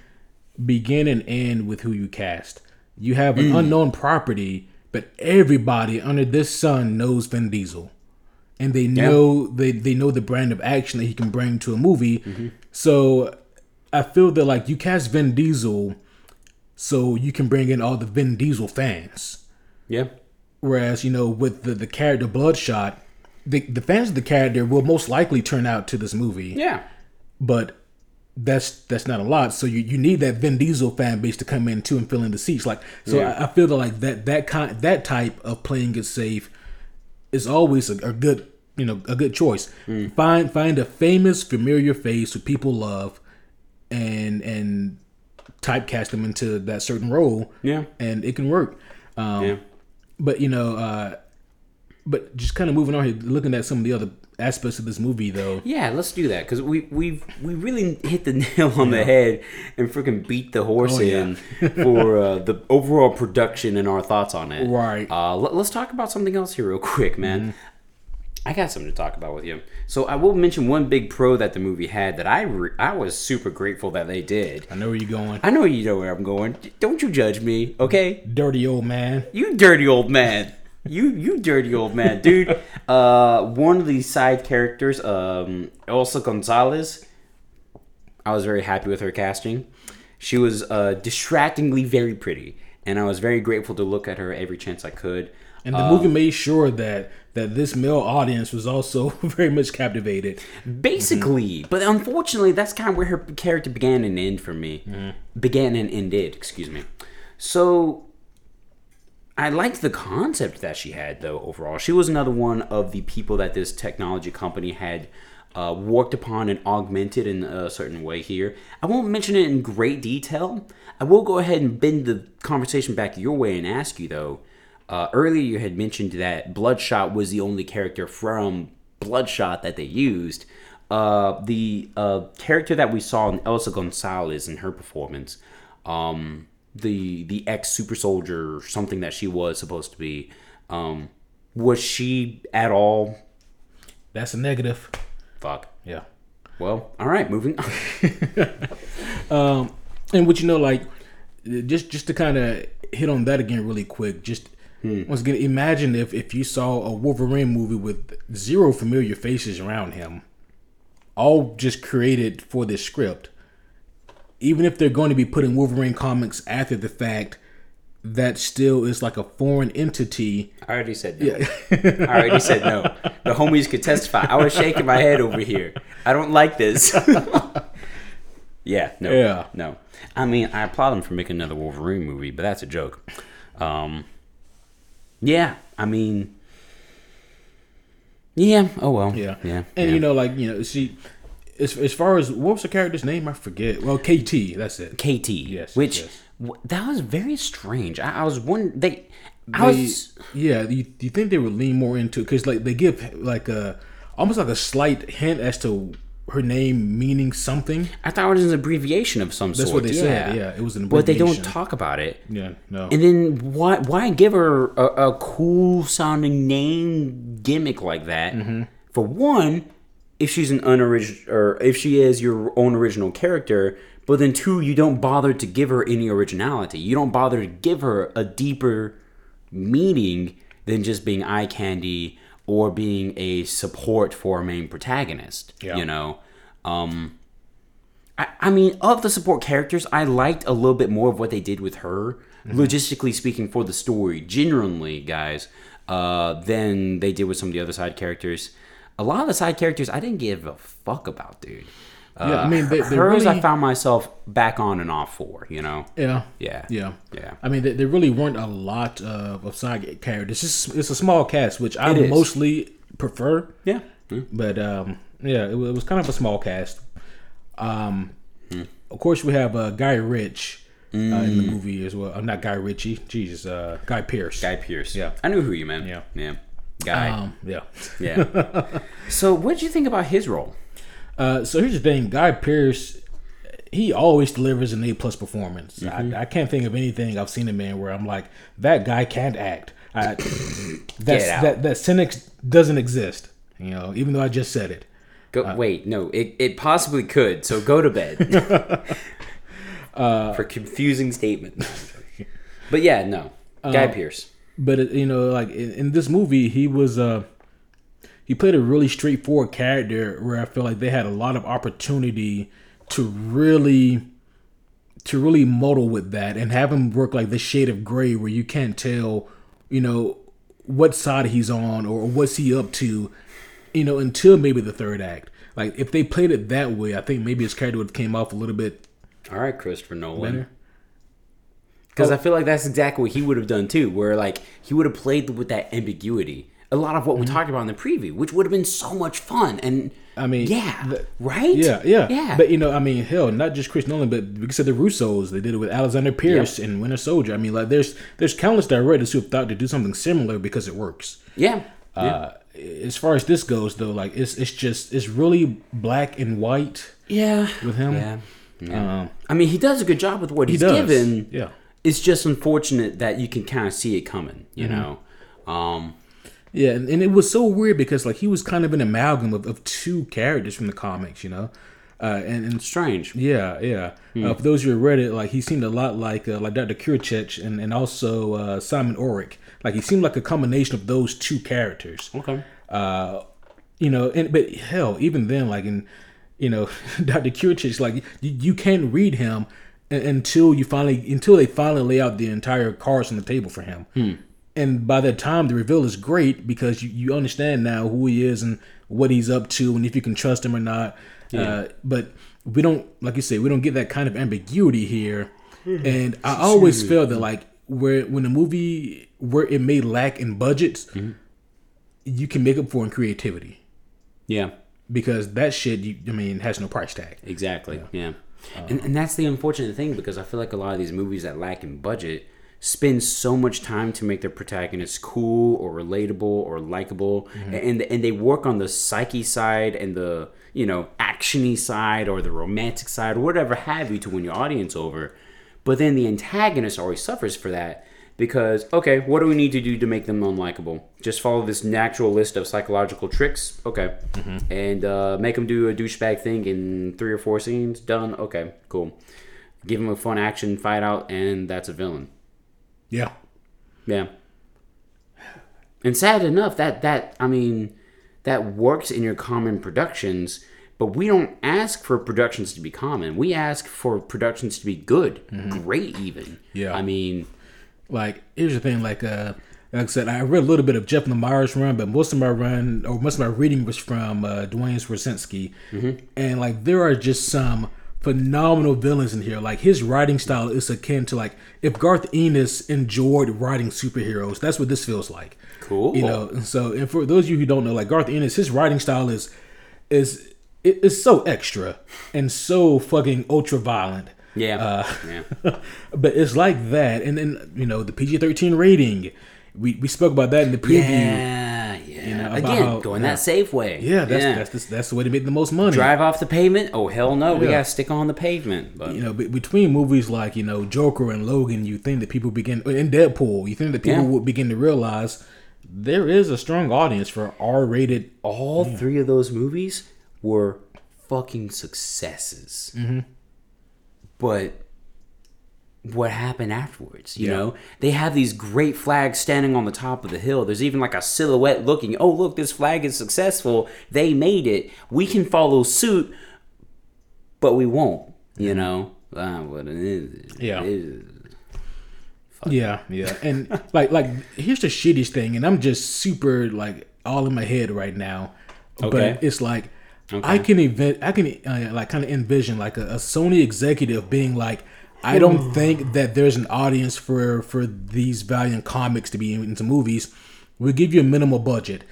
begin and end with who you cast. You have an mm. unknown property, but everybody under this sun knows Vin Diesel. And they know yeah. they, they know the brand of action that he can bring to a movie. Mm-hmm. So I feel that like you cast Vin Diesel so you can bring in all the Vin Diesel fans. Yeah. Whereas, you know, with the, the character Bloodshot, the, the fans of the character will most likely turn out to this movie. Yeah. But that's that's not a lot. So you, you need that Vin Diesel fan base to come in too and fill in the seats. Like so, yeah. I, I, feel that like that that kind that type of playing it safe is always a, a good you know a good choice. Mm. Find find a famous familiar face who people love, and and typecast them into that certain role. Yeah, and it can work. Um, yeah but you know, uh, but just kind of moving on here, looking at some of the other aspects of this movie, though. Yeah, let's do that because we we we really hit the *laughs* nail on yeah. the head and freaking beat the horse oh, in yeah. for uh, *laughs* the overall production and our thoughts on it. Right. Uh, let, us talk about something else here real quick, man. Mm-hmm. I got something to talk about with you. So I will mention one big pro that the movie had that I re- I was super grateful that they did. I know where you're going. I know you know where I'm going. Don't you judge me, okay? Dirty old man. You dirty old man. You you dirty old man, dude. Uh, one of the side characters, um, Eiza Gonzalez. I was very happy with her casting. She was uh, distractingly very pretty, and I was very grateful to look at her every chance I could. And the um, movie made sure that that this male audience was also *laughs* very much captivated. Basically, mm-hmm. but unfortunately, that's kind of where her character began and ended for me. Mm-hmm. Began and ended, excuse me. So I liked the concept that she had, though. Overall, she was another one of the people that this technology company had uh, worked upon and augmented in a certain way here. I won't mention it in great detail. I will go ahead and bend the conversation back your way and ask you though uh, earlier, you had mentioned that Bloodshot was the only character from Bloodshot that they used. Uh, the uh, character that we saw in Eiza Gonzalez in her performance, um, the the ex super soldier, or something that she was supposed to be, um, was she at all? That's a negative. Fuck. Yeah. Well, all right, moving on. *laughs* um, and what you know, like, just just to kind of hit on that again really quick, just Hmm. Once again, imagine if if you saw a Wolverine movie with zero familiar faces around him, all just created for this script. Even if they're going to be putting Wolverine comics after the fact, that still is like a foreign entity. I already said no. Yeah. I already said no. *laughs* The homies could testify. I was shaking my head over here. I don't like this. *laughs* yeah, no. Yeah. No. I mean, I applaud them for making another Wolverine movie, but that's a joke. Um, yeah, I mean, Yeah. Oh well. Yeah, Yeah. And yeah. you know, like you know, she as, as far as what was the character's name? I forget. Well, KT. That's it. KT. Yes, Which yes. w- that was very strange. I, I was wondering they. I They- was. yeah. You, you think they would lean more into because like they give like a almost like a slight hint as to her name meaning something. I thought it was an abbreviation of some That's sort. what they yeah. said. Yeah, it was an abbreviation. But they don't talk about it. Yeah. No. And then why why give her a, a cool sounding name gimmick like that? Mm-hmm. For one, if she's an unoriginal or if she is your own original character, but then two, you don't bother to give her any originality. You don't bother to give her a deeper meaning than just being eye candy or being a support for a main protagonist. Yeah. You know? Um I, I mean, of the support characters, I liked a little bit more of what they did with her, logistically speaking, for the story, genuinely, guys, uh, than they did with some of the other side characters. A lot of the side characters I didn't give a fuck about, dude. Uh, Yeah, I mean, they- they hers I found myself back on and off for, you know? yeah. Yeah. Yeah. Yeah. I mean, there, there really weren't a lot of, of side characters. It's, just, it's a small cast, which I mostly prefer. Yeah. Mm. But um, yeah, it, it was kind of a small cast. Um, Of course, we have uh, Guy Rich uh, in the movie as well. Uh, not Guy Ritchie. Jesus, uh, Guy Pearce. Guy Pearce. Yeah. I knew who you meant. Yeah. Yeah. Guy. Um, yeah. yeah. so, what did you think about his role? Uh, so here's the thing, Guy Pearce, he always delivers an A plus performance. Mm-hmm. I, I can't think of anything I've seen him in where I'm like, that guy can't act. I, that's, out. that that cynics doesn't exist. You know, even though I just said it. Go, Uh, wait, no, it, it possibly could. So go to bed. *laughs* Uh, For confusing statement. but yeah, no. Guy Uh, Pearce. But it, you know, like in, in this movie, he was uh he played a really straightforward character where I feel like they had a lot of opportunity to really to really model with that and have him work like the shade of gray where you can't tell, you know, what side he's on or what's he up to, you know, until maybe the third act. Like if they played it that way, I think maybe his character would have came off a little bit All right, Christopher Nolan. better. Because I feel like that's exactly what he would have done too, where like he would have played with that ambiguity. A lot of what we talked about in the preview, which would have been so much fun. And Mm-hmm. I mean, yeah, the- right? Yeah, yeah, yeah. But you know, I mean, hell, not just Chris Nolan, but because of the Russos, they did it with Alexander Pierce and Winter Soldier. I mean, like, there's there's countless directors who have thought to do something similar because it works. yeah, yeah. Uh, as far as this goes, though, like it's it's just it's really black and white yeah. with him. Yeah. yeah. Um, I mean, he does a good job with what he he's does. given. Yeah. It's just unfortunate that you can kind of see it coming, you Mm-hmm. know. Um, Yeah, and, and it was so weird because like he was kind of an amalgam of, of two characters from the comics, you know, uh, and, and strange. Yeah, yeah. Uh, for those who have read it, like he seemed a lot like uh, like Dr. Kuretich and and also uh, Simon Oric. Like he seemed like a combination of those two characters. Okay. Uh, you know, and but hell, even then, like in you know, *laughs* Dr. Kuretich, like you, you can't read him until you finally until they finally lay out the entire cards on the table for him. Hmm. And by that time, the reveal is great because you, you understand now who he is and what he's up to and if you can trust him or not. Uh, but we don't, like you say, we don't get that kind of ambiguity here. Hmm. And I always feel that like where when a movie where it may lack in budgets, mm-hmm. you can make up for in creativity Yeah. because that shit, you, I mean, has no price tag. Exactly. Yeah. And, and that's the unfortunate thing because I feel like a lot of these movies that lack in budget spend so much time to make their protagonists cool or relatable or likable. Mm-hmm. And and they work on the psyche side and the you know actiony side or the romantic side or whatever have you to win your audience over. But then the antagonist always suffers for that because okay what do we need to do to make them unlikable? Just follow this natural list of psychological tricks? Okay. And uh, make them do a douchebag thing in three or four scenes? Done? Okay cool. Give them a fun action fight out and that's a villain. Yeah. yeah. And sad enough that that i mean that works in your common productions but we don't ask for productions to be common. We ask for productions to be good. Great even. Yeah. i mean Like, here's the thing, like, uh, like I said, I read a little bit of Jeff Lemire's run, but most of my run, or most of my reading was from uh, Duane Swierczynski. And, like, there are just some phenomenal villains in here. Like his writing style is akin to like if Garth Ennis enjoyed writing superheroes, that's what this feels like. Cool. You know, and so and for those of you who don't know, like Garth Ennis, his writing style is is it is so extra and so fucking ultra violent. Yeah. Uh, yeah. *laughs* but it's like that, and then you know the PG thirteen rating. We we spoke about that in the preview. Yeah, yeah. You know, Again, how- going yeah. that safe way. Yeah, that's that's that's, that's the way to make the most money. drive off the pavement. Oh hell no, we gotta stick on the pavement. But you know, be- between movies like you know Joker and Logan, you think that people begin in Deadpool, you think that people Yeah. would begin to realize there is a strong audience for R-rated. all three of those movies were fucking successes. Mm-hmm. But what happened afterwards? You Yeah. know, they have these great flags standing on the top of the hill. There's even like a silhouette looking. Oh, look, this flag is successful. They made it. We can follow suit, but we won't. You know, uh, what it is. Yeah. it is. Yeah, yeah, and like like here's the shittiest thing, and I'm just super like all in my head right now. Okay. But it's like I can event, I can uh, like kind of envision like a, a Sony executive being like, I don't think that there's an audience for for these Valiant comics to be into movies. We'll give you a minimal budget,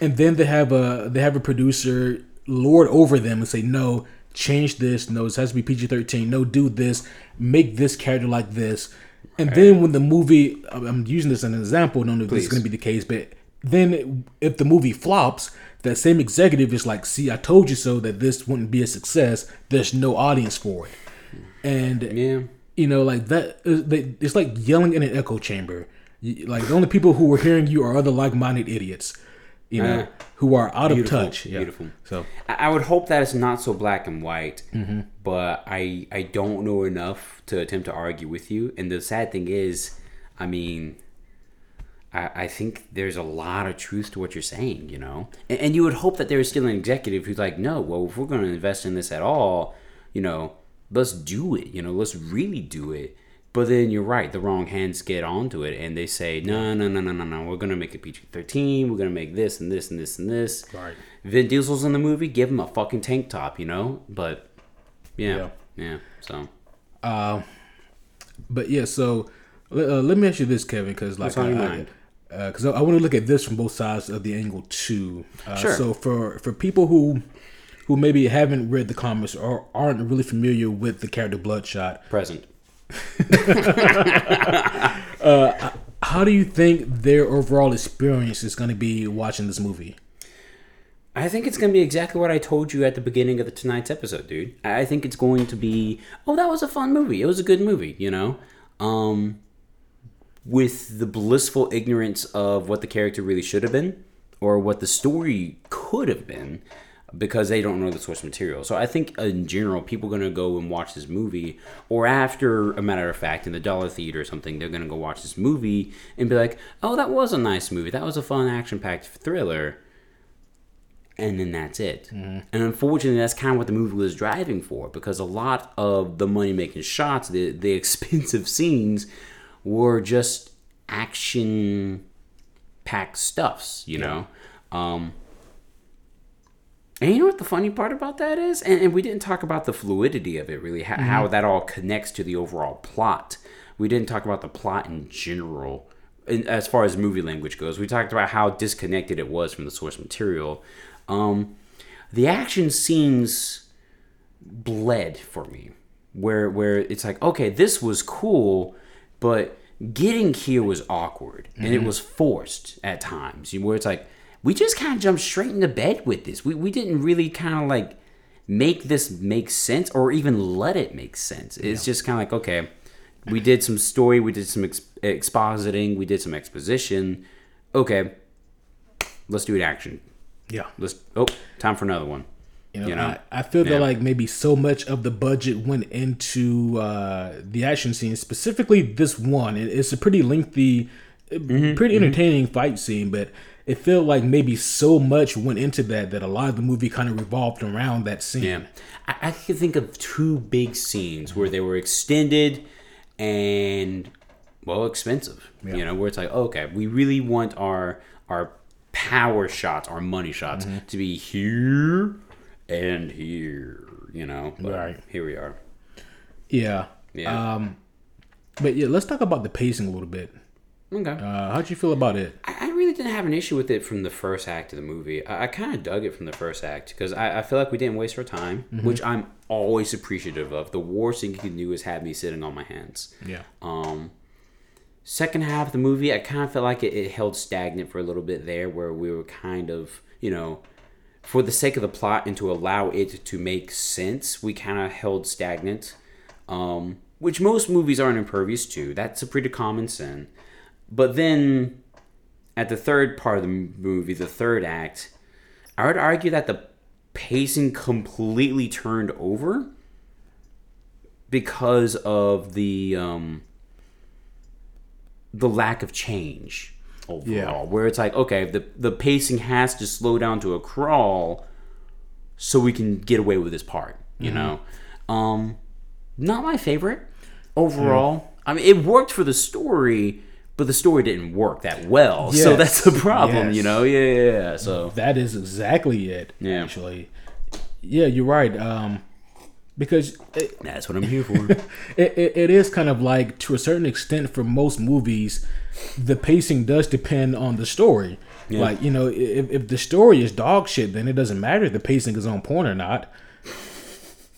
and then they have a they have a producer lord over them and say no. Change this. No, it has to be PG thirteen. No, do this. Make this character like this. And then when the movie, I'm using this as an example. I don't know if this is going to be the case, but then if the movie flops, that same executive is like, "See, I told you so that this wouldn't be a success. There's no audience for it." And Yeah. you know, like that, it's like yelling in an echo chamber. Like the only people who are hearing you are other like-minded idiots, you know, Uh, who are out of touch. Yeah. beautiful. So I I would hope that it's not so black and white, Mm-hmm. but I I don't know enough to attempt to argue with you. And the sad thing is, I mean, I, I think there's a lot of truth to what you're saying, you know. And, and you would hope that there's still an executive who's like, no, well, if we're going to invest in this at all, you know, let's do it. You know, let's really do it. But then you're right, the wrong hands get onto it and they say, no, no, no, no, no, no, we're going to make it PG 13. We're going to make this and this and this and this. Right. Vin Diesel's in the movie, give him a fucking tank top, you know? But yeah. Yeah. Yeah. So But yeah, so uh, let me ask you this, Kevin, because like I- because I, I want to look at this from both sides of the angle too. Uh, Sure. So for for people who who maybe haven't read the comics or aren't really familiar with the character Bloodshot, present. *laughs* how do you think their overall experience is going to be watching this movie? I think it's going to be exactly what I told you at the beginning of the tonight's episode, dude. I I think it's going to be, oh, that was a fun movie. It was a good movie, you know? Um, with the blissful ignorance of what the character really should have been or what the story could have been because they don't know the source material. So I think in general, people are going to go and watch this movie, or after a matter of fact, in the Dollar Theater or something, they're going to go watch this movie and be like, oh, that was a nice movie. That was a fun action packed thriller and then that's it. Mm-hmm. And unfortunately, that's kind of what the movie was driving for because a lot of the money making shots, the the *laughs* expensive scenes, were just action packed stuffs, you know. Um, and you know what the funny part about that is, and, and we didn't talk about the fluidity of it really, how, how that all connects to the overall plot. We didn't talk about the plot in general in, as far as movie language goes. We talked about how disconnected it was from the source material. Um, the action scenes bled for me, where where it's like, okay, this was cool, but getting here was awkward and it mm-hmm. was forced at times. Where it's like, we just kind of jumped straight into bed with this. We we didn't really kind of like make this make sense or even let it make sense. It's just kind of like, okay, we did some story, we did some ex- expositing, we did some exposition. Okay, let's do it action. Yeah. Let's oh, time for another one. You know, You know? I, I feel Yeah. that like maybe so much of the budget went into uh, the action scene, specifically this one. It, it's a pretty lengthy, Mm-hmm, pretty entertaining fight scene, but it felt like maybe so much went into that that a lot of the movie kind of revolved around that scene. Yeah, I, I can think of two big scenes where they were extended and well expensive. You know, where it's like, okay, we really want our our power shots, our money shots, to be here and here. you know. But Right. Here we are. Yeah. Yeah. Um, but yeah, let's talk about the pacing a little bit. Okay. Uh, how'd you feel about it? I, I really didn't have an issue with it from the first act of the movie. I, I kind of dug it from the first act because I, I feel like we didn't waste our time, which I'm always appreciative of. The worst thing you can do is have me sitting on my hands. Yeah. Um, second half of the movie, I kind of felt like it, it held stagnant for a little bit there, where we were kind of, you know, for the sake of the plot and to allow it to make sense, we kind of held stagnant, um, which most movies aren't impervious to. That's a pretty common sin. But then, at the third part of the movie, the third act, I would argue that the pacing completely turned over because of the um, the lack of change overall. Yeah. Where it's like, okay, the the pacing has to slow down to a crawl so we can get away with this part. You know, um, not my favorite overall. I mean, it worked for the story, but the story didn't work that well. so that's the problem. You know, yeah, yeah, yeah. So That is exactly it. Yeah. Actually, yeah, you're right. Um, because it, that's what I'm here for. *laughs* it, it, it is kind of like to a certain extent for most movies the pacing does depend on the story like you know if, if the story is dog shit then it doesn't matter if the pacing is on point or not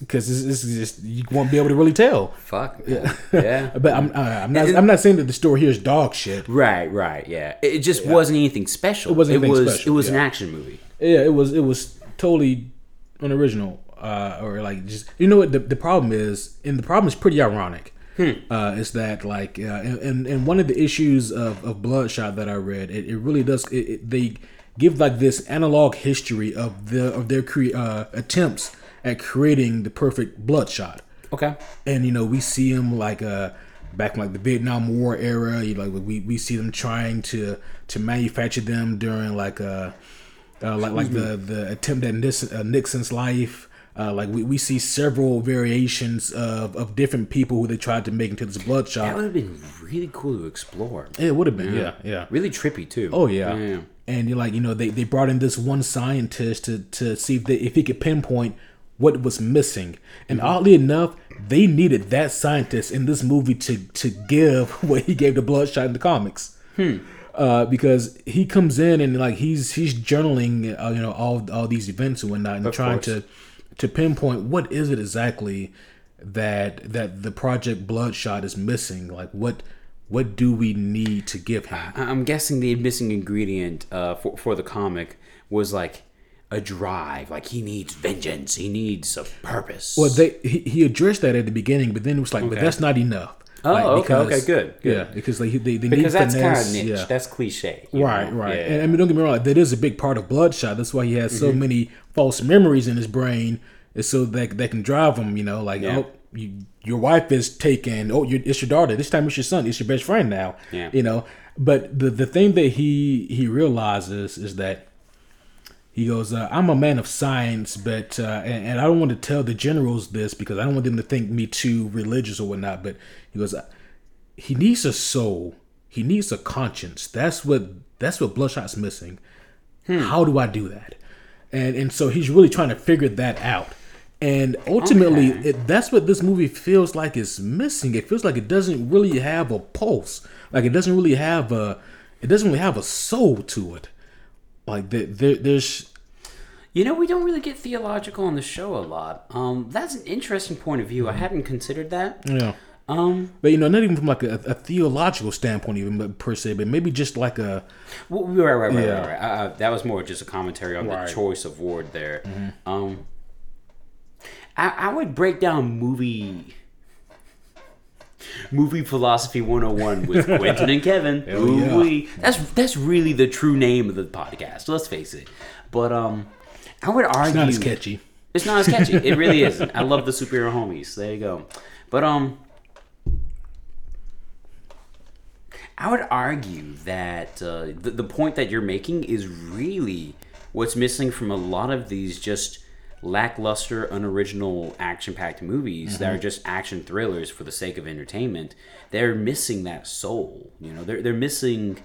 because it's, it's just you won't be able to really tell Fuck. *laughs* Yeah. yeah. but I'm, uh, I'm not i'm not saying that the story here is dog shit Right, right, yeah. It just wasn't anything special. It wasn't anything was, special, It was an action movie. yeah it was it was totally unoriginal uh or like just you know what the, the problem is and the problem is pretty ironic uh is that like uh, and and one of the issues of, of bloodshot that i read it, it really does it, it, they give like this analog history of the of their cre- uh attempts at creating the perfect bloodshot Okay. and you know we see him like uh back in like the Vietnam War era. You like we, we see them trying to to manufacture them during like uh, uh like like the the attempt at uh, Nixon's life. Uh, like we, we see several variations of, of different people who they tried to make into this bloodshot. That would have been really cool to explore. It would have been, yeah, yeah. Really trippy too. Oh yeah. Yeah. And you're like, you know, they, they brought in this one scientist to, to see if they, if he could pinpoint what was missing. And Mm-hmm. oddly enough, they needed that scientist in this movie to to give *laughs* what he gave the Bloodshot in the comics. Hmm. Uh, because he comes in and like he's he's journaling, uh, you know, all all these events and whatnot, and trying course. to to pinpoint what is it exactly that that the Project Bloodshot is missing. Like what what do we need to give him? I'm guessing the missing ingredient uh, for for the comic was like a drive. Like he needs vengeance. He needs a purpose. Well, they he, he addressed that at the beginning, but then it was like, but that's not enough. Oh, Like, okay, okay, good, good. Yeah, because like they, they because need that's kind of niche. Yeah. That's cliche. Right, know? right. Yeah. And I mean, don't get me wrong, that is a big part of Bloodshot. That's why he has Mm-hmm. so many false memories in his brain, is so that that can drive him. You know, like Yeah. oh, you, your wife is taken. Oh, it's your daughter. This time it's your son. It's your best friend now. Yeah. You know, but the the thing that he he realizes is that he goes, uh, I'm a man of science, but uh, and, and I don't want to tell the generals this because I don't want them to think me too religious or whatnot. But he goes, he needs a soul. He needs a conscience. That's what that's what Bloodshot's missing. How do I do that? And and so he's really trying to figure that out. And ultimately, Okay. it, that's what this movie feels like it's missing. It feels like it doesn't really have a pulse. Like it doesn't really have a it doesn't really have a soul to it. Like there, there there's You know, we don't really get theological on the show a lot. Um, that's an interesting point of view. I hadn't considered that. know Um, but you know not even from like a, a theological standpoint even but per se but maybe just like a well, right, right, right, Yeah. right. right. Uh, that was more just a commentary on Right. the choice of word there. Um, I, I would break down movie. Movie philosophy 101 with *laughs* Quentin and Kevin. yeah. Ooh-wee. That's that's really the true name of the podcast. Let's face it. But um, I would argue it's not as catchy. It's not as catchy. It really isn't. I love the superhero homies. There you go. But um, I would argue that uh, the the point that you're making is really what's missing from a lot of these just lackluster, unoriginal, action-packed movies that are mm-hmm. just action thrillers for the sake of entertainment. They're missing that soul. You know, they're they're missing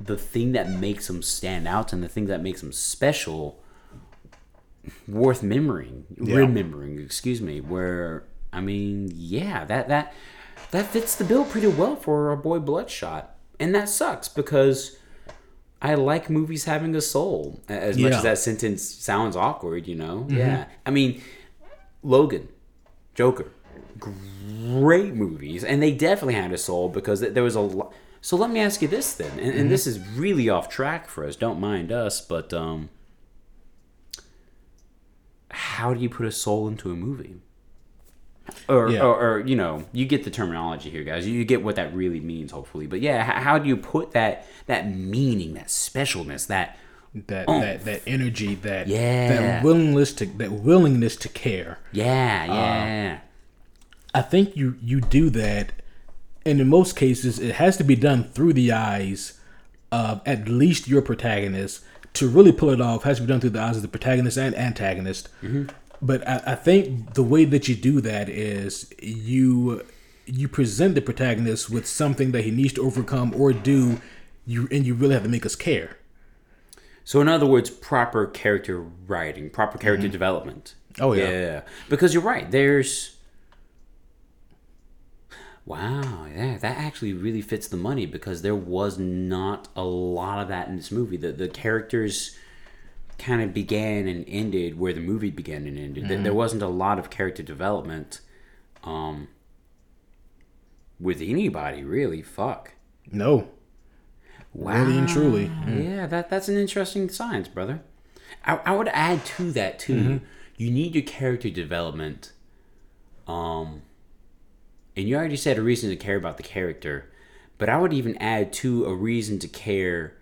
the thing that makes them stand out and the thing that makes them special worth remembering, yeah. remembering, excuse me, where I mean, yeah, that that that fits the bill pretty well for our boy Bloodshot. And that sucks because I like movies having a soul. As yeah. much as that sentence sounds awkward, you know? Mm-hmm. Yeah. I mean, Logan, Joker, great movies. And they definitely had a soul because there was a lot. So let me ask you this then. And, mm-hmm. and, this is really off track for us. Don't mind us. But um, how do you put a soul into a movie? Or, yeah. or, or, you know, you get the terminology here, guys. You get what that really means, hopefully. But yeah, how do you put that that meaning, that specialness, that that that that energy, that yeah, that willingness to that willingness to care. Yeah, uh, yeah. I think you you do that, and in most cases, it has to be done through the eyes of at least your protagonist. To really pull it off, has to be done through the eyes of the protagonist and antagonist. Mm-hmm but I, I think the way that you do that is you you present the protagonist with something that he needs to overcome or do you and you really have to make us care so in other words proper character writing proper character mm-hmm. development oh yeah. yeah because you're right there's wow yeah that actually really fits the money because there was not a lot of that in this movie the, the characters kind of began and ended where the movie began and ended. Mm-hmm. There wasn't a lot of character development um, with anybody, really. Fuck. No. Wow. Really and truly. Mm. Yeah, that that's an interesting science, brother. I, I would add to that too. Mm-hmm. You need your character development. Um, and you already said a reason to care about the character, but I would even add to a reason to care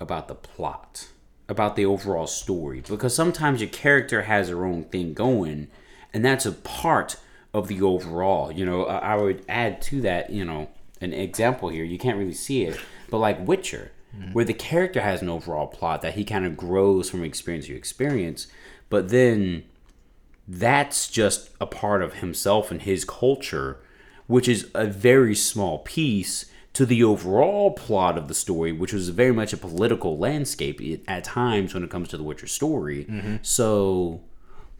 about the plot about the overall story because sometimes your character has their own thing going and that's a part of the overall you know i would add to that you know an example here you can't really see it but like witcher mm-hmm. where the character has an overall plot that he kind of grows from experience to experience but then that's just a part of himself and his culture which is a very small piece to the overall plot of the story, which was very much a political landscape at times when it comes to the Witcher story. Mm-hmm. So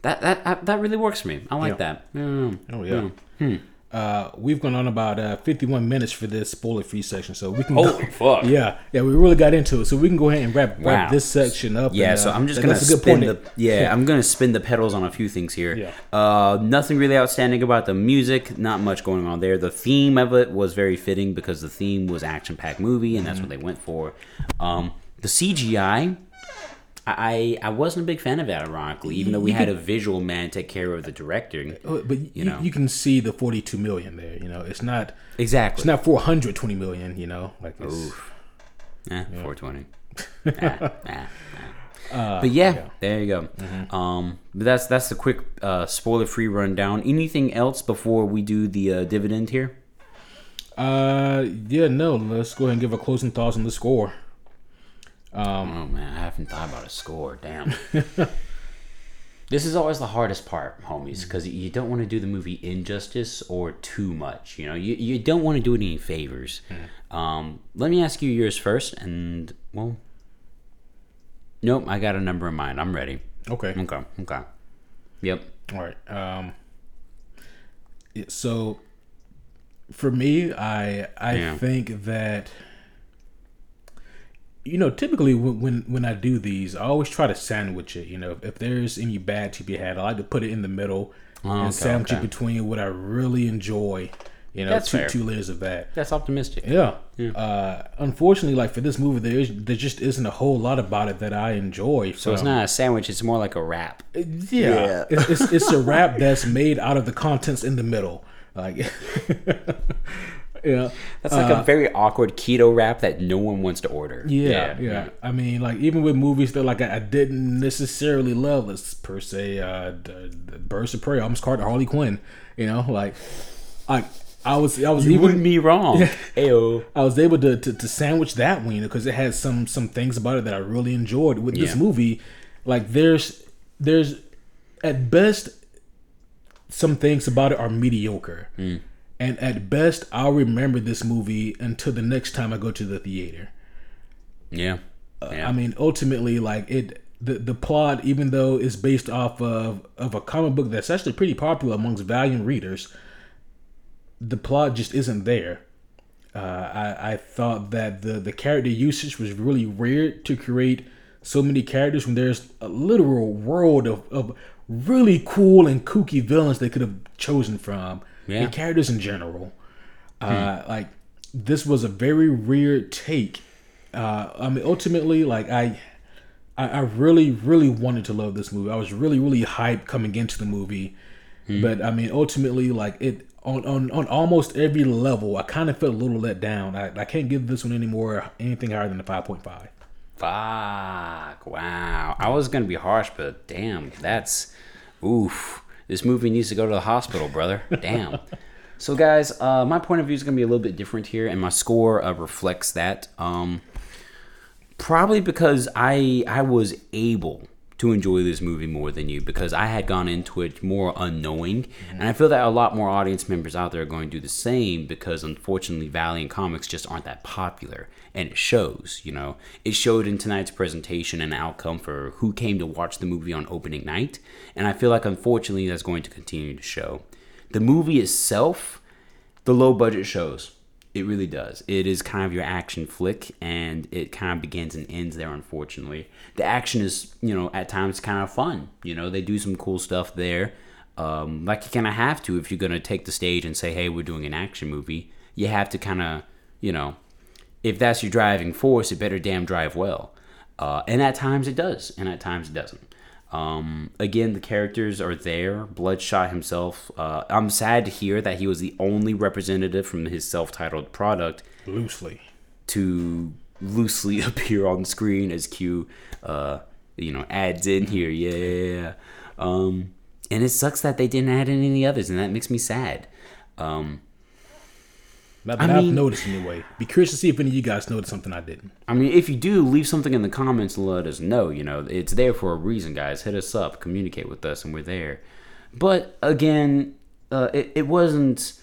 that, that that really works for me. I like yeah. that. Mm. Oh yeah. Mm. Hmm. Uh, we've gone on about uh, 51 minutes for this spoiler free section, so we can. Holy go, fuck! *laughs* Yeah, yeah, we really got into it, so we can go ahead and wrap, wow. wrap this section up. Yeah, and, so uh, I'm just gonna spin the yeah, I'm gonna spin the pedals on a few things here. Yeah. Uh, nothing really outstanding about the music. Not much going on there. The theme of it was very fitting because the theme was action packed movie, and that's mm-hmm. what they went for. Um, the CGI I I wasn't a big fan of it, ironically, even though we had a visual man take care of the directing. Uh, but you, you know, you can see the forty two million there. You know, it's not exactly. It's not four hundred twenty million. You know, like it's, Oof. Eh, yeah. four twenty. ah, *laughs* ah, Uh, but yeah, yeah, there you go. Mm-hmm. Um, but that's that's a quick uh, spoiler free rundown. Anything else before we do the uh, dividend here? Uh, yeah, no. Let's go ahead and give a closing thoughts on the score. Um, oh man, I haven't thought about a score. Damn. *laughs* this is always the hardest part, homies, because you don't want to do the movie injustice or too much. You know, you, you don't want to do it any favors. Mm. Um, let me ask you yours first, and well, nope, I got a number in mind. I'm ready. Okay. Okay. Okay. Yep. All right. Um. So, for me, I I yeah. think that you know, typically when when I do these, I always try to sandwich it. You know, if, if there's any bad to be had, I like to put it in the middle oh, and okay, sandwich okay. it between what I really enjoy. You know, That's two fair. two layers of that. That's optimistic. Yeah. yeah. Uh, unfortunately, like for this movie, there is there just isn't a whole lot about it that I enjoy. So it's not a sandwich; it's more like a wrap. Uh, yeah, yeah. it's, it's, it's a wrap that's made out of the contents in the middle. Like, *laughs* Yeah, that's like uh, a very awkward keto wrap that no one wants to order. Yeah, yeah. yeah. I mean, like even with movies that like I, didn't necessarily love, let's per se, uh, the, the Birds of Prey, I almost called Harley Quinn. You know, like I. I was I was you even, wouldn't be wrong. *laughs* Ayo. I was able to, to, to sandwich that one because it has some some things about it that I really enjoyed. With yeah. this movie, like there's there's at best some things about it are mediocre. Mm and at best i'll remember this movie until the next time i go to the theater. Yeah, uh, i mean ultimately like it the the plot, even though it's based off of of a comic book that's actually pretty popular amongst Valiant readers, the plot just isn't there. Uh, I I thought that the the character usage was really weird to create so many characters when there's a literal world of, of really cool and kooky villains they could have chosen from yeah. and characters in general. Uh, hmm. Like this was a very weird take. Uh, I mean, ultimately, like I I, I really, really wanted to love this movie. I was really, really hyped coming into the movie. Hmm. But I mean, ultimately, like it on, on, on almost every level, I kind of felt a little let down. I, I can't give this one any more anything higher than a five point five. Fuck! Wow, I was gonna be harsh, but damn, that's oof. This movie needs to go to the hospital, brother. Damn. so, guys, uh, my point of view is gonna be a little bit different here, and my score uh, reflects that. Um, probably because I I was able to enjoy this movie more than you because I had gone into it more unknowing. Mm-hmm. And I feel that a lot more audience members out there are going to do the same because unfortunately Valiant comics just aren't that popular. And it shows, you know. It showed in tonight's presentation and outcome for who came to watch the movie on opening night. And I feel like unfortunately that's going to continue to show. The movie itself, the low budget shows it really does. It is kind of your action flick, and it kind of begins and ends there. Unfortunately, the action is, you know, at times kind of fun. You know, they do some cool stuff there. Um, like you kind of have to if you're gonna take the stage and say, "Hey, we're doing an action movie." You have to kind of, you know, if that's your driving force, it better damn drive well. Uh, and at times it does, and at times it doesn't. Um, again, the characters are there. Bloodshot himself. Uh, I'm sad to hear that he was the only representative from his self-titled product, loosely, to loosely *laughs* appear on screen as Q. Uh, you know, adds in here. Yeah. Um, and it sucks that they didn't add in any others, and that makes me sad. Um, not that I have noticed anyway. Be curious to see if any of you guys noticed something I didn't. I mean, if you do, leave something in the comments and let us know. You know, it's there for a reason, guys. Hit us up, communicate with us, and we're there. But again, uh, it, it wasn't.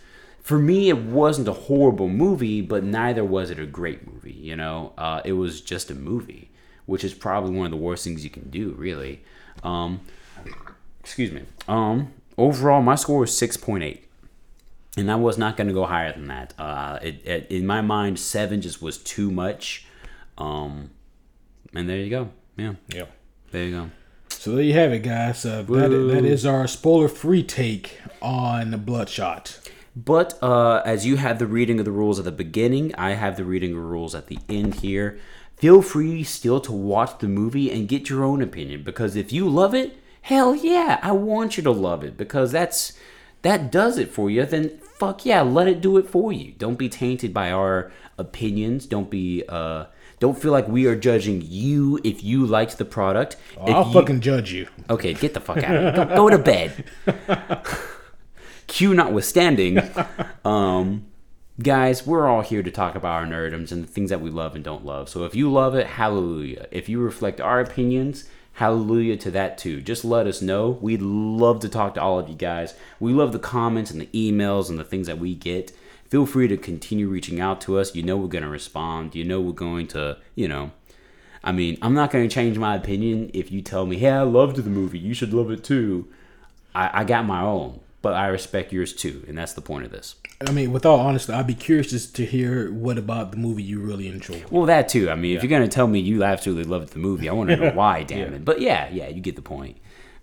For me, it wasn't a horrible movie, but neither was it a great movie. You know, uh, it was just a movie, which is probably one of the worst things you can do, really. Um, excuse me. Um, overall, my score was six point eight and I was not going to go higher than that. Uh, it, it, in my mind, seven just was too much. Um, and there you go. Yeah. Yeah. There you go. So there you have it, guys. Uh, that, that is our spoiler-free take on Bloodshot. But uh, as you have the reading of the rules at the beginning, I have the reading of the rules at the end here. Feel free still to watch the movie and get your own opinion because if you love it, hell yeah, I want you to love it because that's that does it for you. Then fuck yeah, let it do it for you. Don't be tainted by our opinions. Don't be uh don't feel like we are judging you if you liked the product. Oh, I'll you, fucking judge you. Okay, get the fuck out of here. Go, go to bed. Q notwithstanding, *laughs* um, guys, we're all here to talk about our nerdoms and the things that we love and don't love. So if you love it, hallelujah. If you reflect our opinions, hallelujah to that too. Just let us know. We'd love to talk to all of you guys. We love the comments and the emails and the things that we get. Feel free to continue reaching out to us. You know we're going to respond. You know we're going to, you know, I mean, I'm not going to change my opinion if you tell me, hey, I loved the movie. You should love it too. I, I got my own, but I respect yours too. And that's the point of this. I mean, with all honesty, I'd be curious just to hear what about the movie you really enjoyed. Well, that too. I mean, yeah. if you're gonna tell me you absolutely loved the movie, I want to know *laughs* why. Damn yeah. it! But yeah, yeah, you get the point.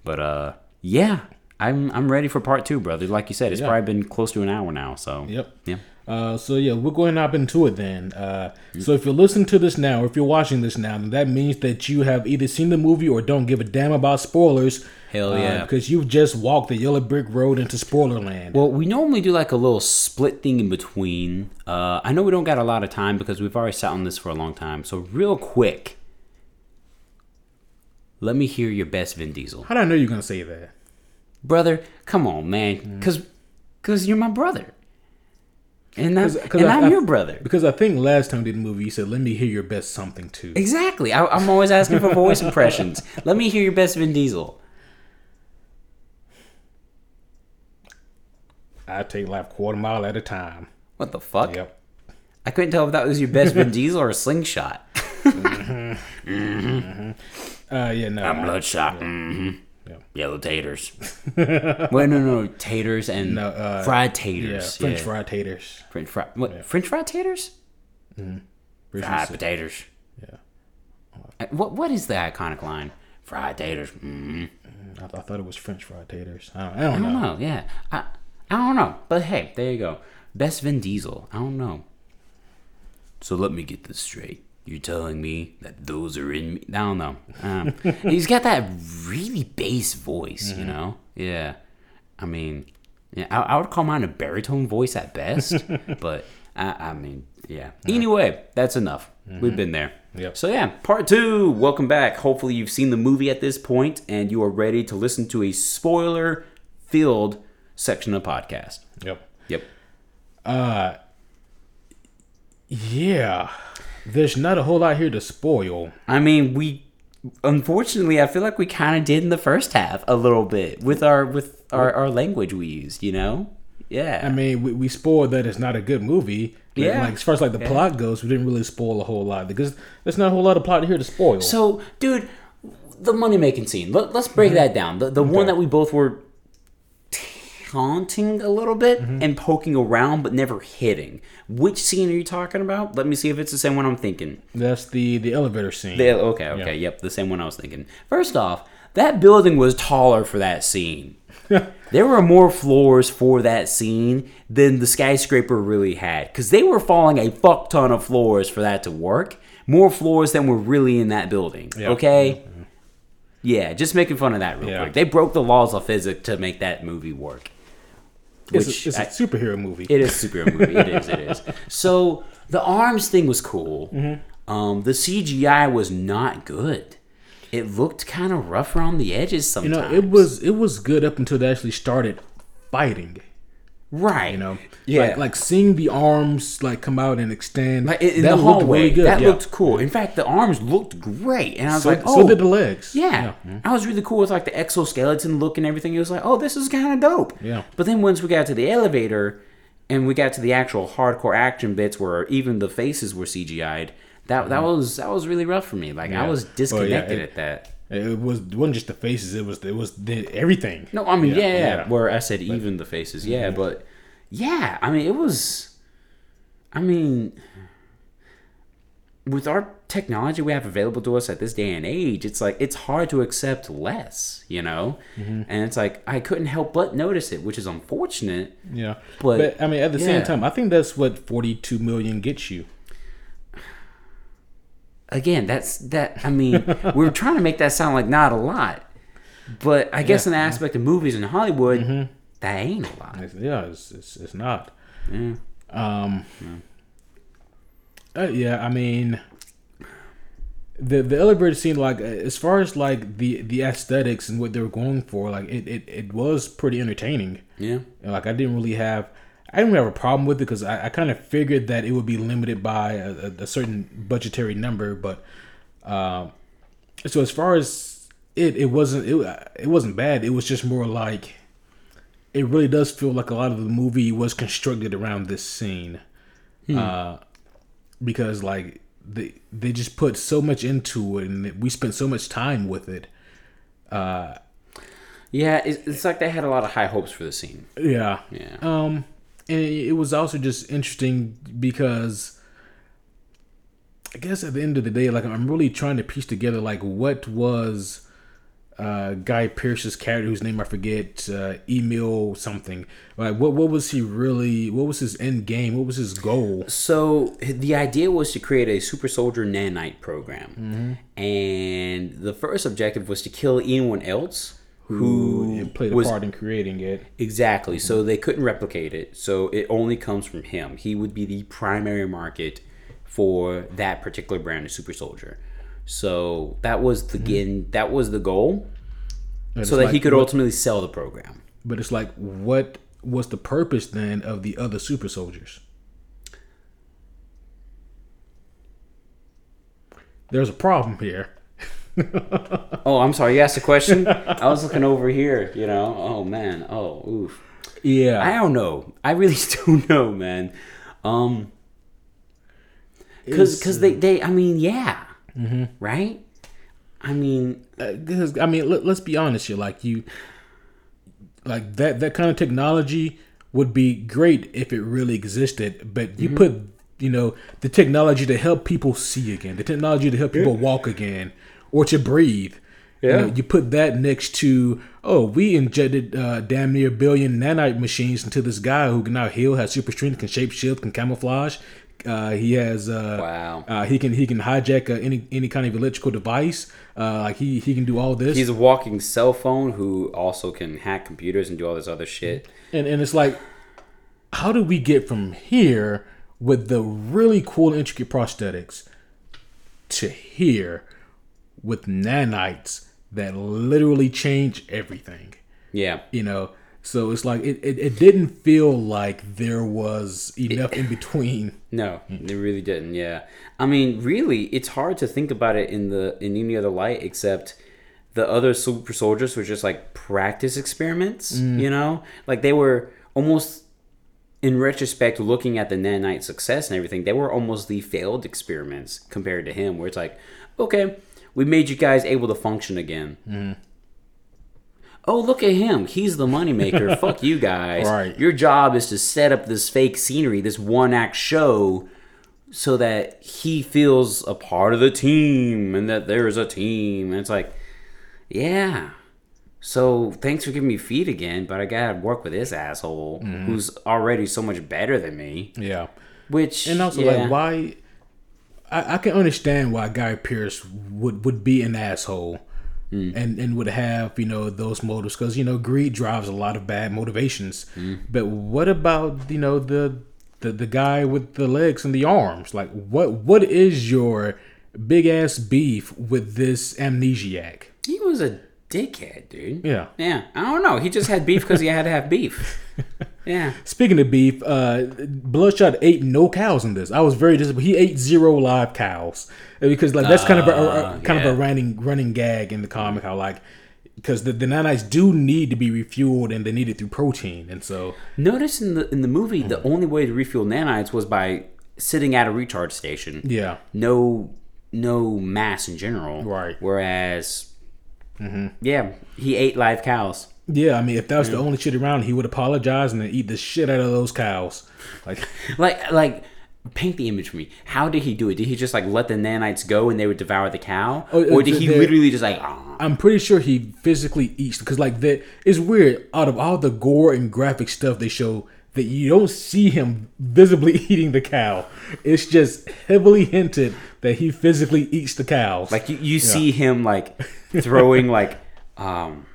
But uh, yeah, I'm I'm ready for part two, brother. Like you said, it's yeah. probably been close to an hour now. So yep, yeah. Uh, so yeah, we're going up into it then. Uh, so if you're listening to this now, or if you're watching this now, then that means that you have either seen the movie or don't give a damn about spoilers. Hell uh, yeah! Uh, because you've just walked the yellow brick road into spoiler land. Well, we normally do like a little split thing in between. Uh, I know we don't got a lot of time because we've already sat on this for a long time. So real quick, let me hear your best Vin Diesel. How did I know you're gonna say that, brother? Come on, man, because mm. because you're my brother. And, Cause, cause and I, am your brother. Because I think last time we did the movie, you said, "Let me hear your best something too." Exactly. I, am always asking for voice *laughs* impressions. Let me hear your best Vin Diesel. I take life quarter mile at a time. What the fuck? Yep. I couldn't tell if that was your best Vin *laughs* Diesel or a slingshot. mm-hmm. Mm-hmm. Uh, yeah, no. I'm I- bloodshot. Mm-hmm. Yeah. Yellow taters. *laughs* Wait, no, no, taters and No, uh, fried Yeah, taters. French yeah. fried taters. French fried. What? French fried taters? Fried potatoes. Yeah. Uh, What? What is the iconic line? Fried taters. Mm-hmm. I, th- I thought it was French fried taters. I don't, I I don't don't know. know. Yeah, I I don't know. But hey, there you go. Best Vin Diesel. I don't know. So let me get this straight. You're telling me that those are in me? I don't know. Um, *laughs* he's got that really bass voice, you know. Yeah, I mean, yeah, I, I would call mine a baritone voice at best, *laughs* but I, I mean, yeah. Anyway, that's enough. We've been there. Yep. So yeah, part two. Welcome back. Hopefully you've seen the movie at this point and you are ready to listen to a spoiler-filled section of podcast. Yep. Yep. Uh, yeah. There's not a whole lot here to spoil. I mean, we unfortunately, I feel like we kind of did in the first half a little bit with our with our, our language we used. You know? Yeah. I mean, we, we spoiled that it's not a good movie. Like- Yeah. Like as far as like the plot goes, we didn't really spoil a whole lot because there's not a whole lot of plot here to spoil. So, dude, the money making scene. Let, us break mm-hmm. that down. The the one that we both were taunting a little bit mm-hmm. and poking around, but never hitting. Which scene are you talking about? Let me see if it's the same one I'm thinking. That's the the elevator scene. The- okay, okay, yep, the same one I was thinking. First off, that building was taller for that scene. *laughs* there were more floors for that scene than the skyscraper really had because they were falling a fuck ton of floors for that to work. More floors than were really in that building. Okay. Mm-hmm. Yeah, just making fun of that real Yeah. quick. They broke the laws of physics to make that movie work. It's, Which a, it's a I- superhero movie. it is a superhero movie. It is. It is. *laughs* So the arms thing was cool. Mm-hmm. Um, the CGI was not good. It looked kind of rough around the edges you sometimes. know, it was it was good up until they actually started fighting. Right. You know, Yeah. like, like seeing the arms like come out and extend. Like in, in that the looked hallway, really that yeah. looked cool. In fact, the arms looked great, and I was so, like, so "Oh, did the legs. Yeah, I was really cool with like the exoskeleton look and everything. It was like, oh, this is kind of dope. Yeah. But then once we got to the elevator and we got to the actual hardcore action bits where even the faces were CGI'd, that that mm. was that was really rough for me. Like I. Yeah. was Well, yeah, disconnected it- at that. It was it wasn't just the faces. It was it was the, everything. No, I mean, yeah, Yeah, yeah. yeah. Where I said even the faces, yeah, but yeah, I mean, it was. I mean, with our technology we have available to us at this day and age, it's like it's hard to accept less, you know. Mm-hmm. And it's like I couldn't help but notice it, which is unfortunate. Yeah, But- but, I mean, at the yeah. same time, I think that's what forty-two million gets you. Again, that's that. I mean, *laughs* we are trying to make that sound like not a lot, but I guess in the aspect of movies in Hollywood, Mm-hmm. that ain't a lot. It's- yeah, it's it's, it's not. Yeah. Um. uh, yeah, I mean, the the elevator scene, like uh, as far as like the the aesthetics and what they were going for, like it it, it was pretty entertaining. Yeah. And, like I didn't really have, I didn't really have a problem with it because I, I kind of figured that it would be limited by a, a, a certain budgetary number. But um, so as far as it, it wasn't it, it wasn't bad. It was just more like it really does feel like a lot of the movie was constructed around this scene, uh, because like they they just put so much into it and we spent so much time with it. Yeah, it's, it's like they had a lot of high hopes for the scene. Yeah. Yeah. Um, and it, was also just interesting because I guess at the end of the day, like I'm really trying to piece together like what was uh Guy Pearce's character whose name I forget, uh Emil something. Like what what was he really what was his end game? What was his goal? So the idea was to create a super soldier nanite program, and the first objective was to kill anyone else who Who played a part in creating it. exactly. So they couldn't replicate it. So it only comes from him. He would be the primary market for that particular brand of super soldier. So that was the mm-hmm. again, that was the goal, And so that he could what- ultimately sell the program. But it's like what was the purpose then of the other super soldiers? There's a problem here. *laughs* Oh, I'm sorry. You asked a question. I was looking over here. You know. Oh man. Oh oof. Yeah. I don't know. I really *laughs* don't know, man. Um, because because they they I mean yeah, right. I mean, because uh, I mean, let, us be honest here. Like you, like that that kind of technology would be great if it really existed. But you mm-hmm. put you know the technology to help people see again, the technology to help people walk again, or to breathe. Yeah. You, know, you, put that next to oh, we injected uh, damn near a billion nanite machines into this guy who can now heal, has super strength, can shape shift, can camouflage. Uh, he has uh, wow. Uh, he can he can hijack uh, any any kind of electrical device. Uh, like he he can do all this. He's a walking cell phone who also can hack computers and do all this other shit. And and it's like, how do we get from here with the really cool intricate prosthetics to here with nanites that literally change everything? Yeah, you know. So it's like it, it, it didn't feel like there was enough it, in between. *laughs* No, it really didn't. Yeah, I mean, really, it's hard to think about it in the in any other light except the other super soldiers were just like practice experiments. Mm. You know, like they were almost in retrospect looking at the nanite success and everything. They were almost the failed experiments compared to him, where it's like, okay, we made you guys able to function again. Mm oh look at him. He's the moneymaker. *laughs* Fuck you guys. Right. Your job is to set up this fake scenery this one act show so that he feels a part of the team and that there's a team. And it's like yeah. So thanks for giving me feet again but i gotta work with this asshole mm-hmm. who's already so much better than me. Yeah. Which and also yeah. like why I, I can understand why guy pearce would would be an asshole mm. and and would have you know those motives because you know greed drives a lot of bad motivations. Mm. But what about you know the the the guy with the legs and the arms? Like what what is your big ass beef with this amnesiac? He was a dickhead, dude. Yeah. Yeah. I don't know. He just had beef because he had to have beef. *laughs* Yeah. Speaking of beef, uh, Bloodshot ate no cows in this. I was very disappointed. He ate zero live cows because like that's uh, kind of a, a uh, kind yeah. of a running running gag in the comic. How like because the, the nanites do need to be refueled and they need it through protein, and so notice in the in the movie the only way to refuel nanites was by sitting at a recharge station. Yeah. No no mass in general. Right. Whereas, mm-hmm. yeah, he ate live cows. Yeah, I mean, if that was yeah. the only shit around, he would apologize and then eat the shit out of those cows. Like, *laughs* like, like, paint the image for me. How did he do it? Did he just like let the nanites go and they would devour the cow, oh, or did he literally just like? Oh. I'm pretty sure he physically eats because like that is weird. Out of all the gore and graphic stuff they show, that you don't see him visibly *laughs* eating the cow. It's just heavily hinted that he physically eats the cows. Like you, you yeah. see him like throwing like um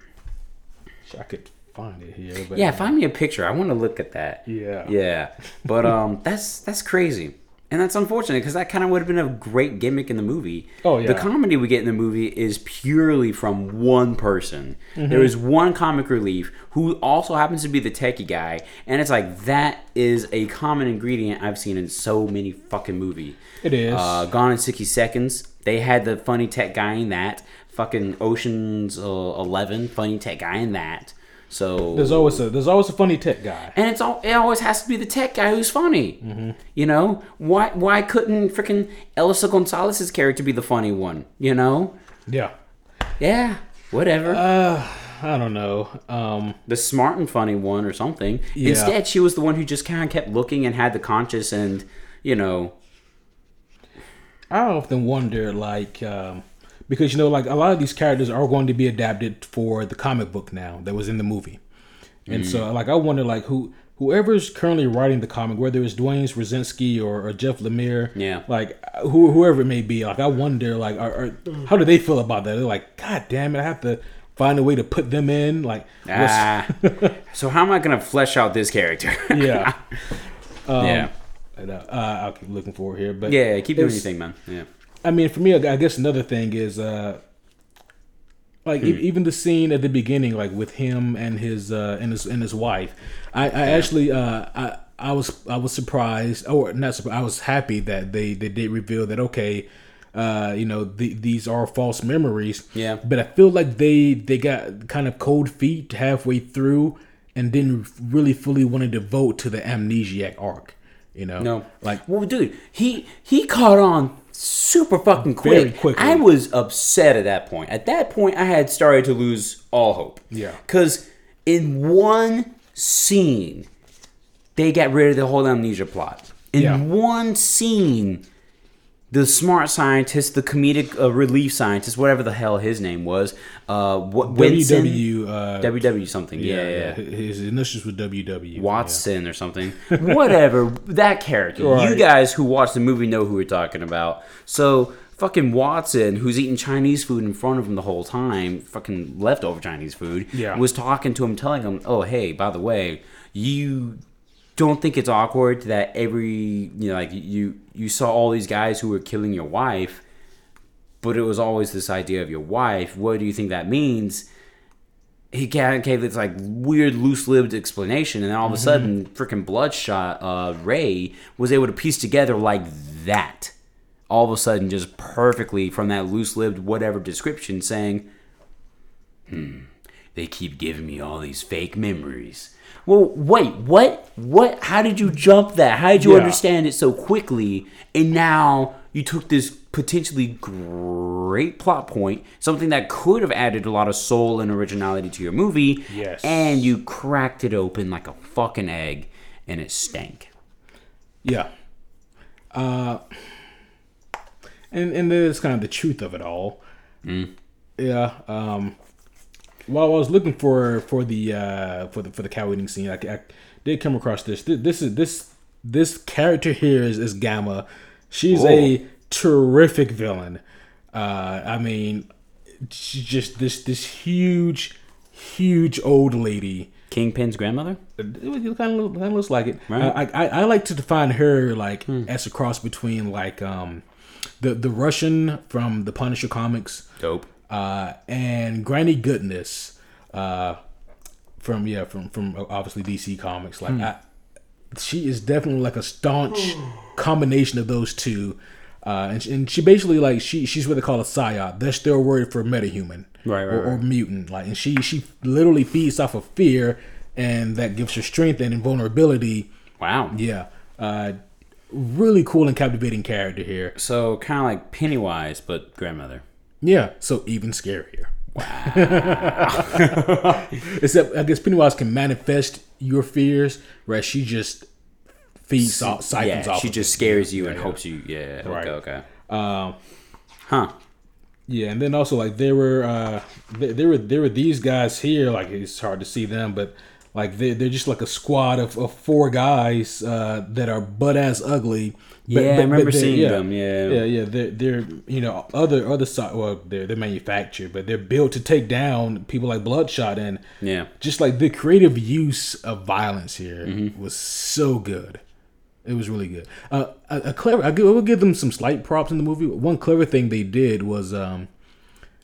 I could find it here. But yeah, find me a picture. I want to look at that. Yeah. Yeah. But um, *laughs* that's that's crazy. And that's unfortunate because that kind of would have been a great gimmick in the movie. Oh yeah. The comedy we get in the movie is purely from one person. Mm-hmm. There is one comic relief who also happens to be the techie guy, and it's like that is a common ingredient I've seen in so many fucking movie. It is. Uh, Gone in sixty seconds. They had the funny tech guy in that fucking Ocean's uh, Eleven funny tech guy in that. So there's always a there's always a funny tech guy, and it's all it always has to be the tech guy who's funny. Mm-hmm. You know why why couldn't freaking Eiza Gonzalez's character be the funny one? You know? Yeah. Yeah. Whatever. Uh, I don't know. Um, the smart and funny one or something. Yeah. Instead, she was the one who just kind of kept looking and had the conscious and you know. I often wonder, like, um, because you know like a lot of these characters are going to be adapted for the comic book now that was in the movie. And mm-hmm. so like i wonder like who whoever's currently writing the comic whether it's Duane Swierczynski or, or Jeff Lemire yeah. like who, whoever it may be like i wonder like are, are, how do they feel about that? They're like god damn it i have to find a way to put them in like ah, so how am i gonna flesh out this character? *laughs* Yeah. Um, yeah uh, i'll keep looking forward here but yeah keep doing anything man. Yeah I mean, for me, I guess another thing is uh, like hmm. even the scene at the beginning, like with him and his uh, and his and his wife. I, I yeah. actually uh, I I was I was surprised, or not surprised. I was happy that they they did reveal that okay. Uh, you know, the, these are false memories. Yeah. But I feel like they they got kind of cold feet halfway through, and didn't really fully want to devote to the amnesiac arc. You know, no, like well, dude, he he caught on super fucking quick. quickly. I was upset at that point. At that point, I had started to lose all hope. Yeah. Because in one scene, they got rid of the whole amnesia plot. In Yeah. one scene, the smart scientist, the comedic uh, relief scientist, whatever the hell his name was, uh, what Winston? WW. Uh, WW something. Yeah, yeah. His initials was WW. Watson or something. *laughs* Whatever. that character. You guys who watch the movie know who we're talking about. So fucking Watson, who's eating Chinese food in front of him the whole time, fucking leftover Chinese food, Yeah. was talking to him, telling him, "Oh, hey, by the way, you don't think it's awkward that every you know, like you you saw all these guys who were killing your wife." But it was always this idea of your wife. What do you think that means? he ca- gave this like weird loose-lived explanation and then all of a sudden freaking bloodshot uh ray was able to piece together like that all of a sudden just perfectly from that loose-lived whatever description saying hmm they keep giving me all these fake memories well wait what what how did you jump that how did you Yeah. understand it so quickly and now you took this potentially great plot point something that could have added a lot of soul and originality to your movie Yes. and you cracked it open like a fucking egg and it stank Yeah. Uh, and and there's kind of the truth of it all. Yeah. Um, while I was looking for for the uh, for the for the cow eating scene, I, I did come across this. This, this is this this character here is, is Gamma. She's a terrific villain. Uh, I mean, she's just this this huge, huge old lady. kingpin's grandmother It, it kind of kind of looks like it. Right. Uh, I, I I like to define her like as a cross between like um the the Russian from the Punisher comics dope uh and Granny Goodness uh from yeah from from obviously DC comics like I, she is definitely like a staunch combination of those two. Uh, and, she, and she basically like she she's what they call a psiot. That's their word for metahuman, Right, right, or, or right. mutant. Like, and she she literally feeds off of fear, and that gives her strength and invulnerability. wow Yeah, uh, really cool and captivating character here. so kind of like pennywise but grandmother Yeah, so even scarier. Wow. *laughs* Except I guess Pennywise can manifest your fears, right? she just feeds off, siphons yeah off. she just it. scares you Yeah, and yeah. hopes you yeah Right. okay okay Um, huh Yeah, and then also like there were uh there, there were there were these guys here like it's hard to see them but like they're, they're just like a squad of, of four guys uh that are butt ass ugly. But, Yeah, I remember seeing them, yeah. yeah, yeah. They're they're you know other other side. Well, they're they're manufactured, but they're built to take down people like Bloodshot and Yeah. just like the creative use of violence here Mm-hmm. was so good. It was really good. Uh, a, a clever. I will give them some slight props in the movie. One clever thing they did was um,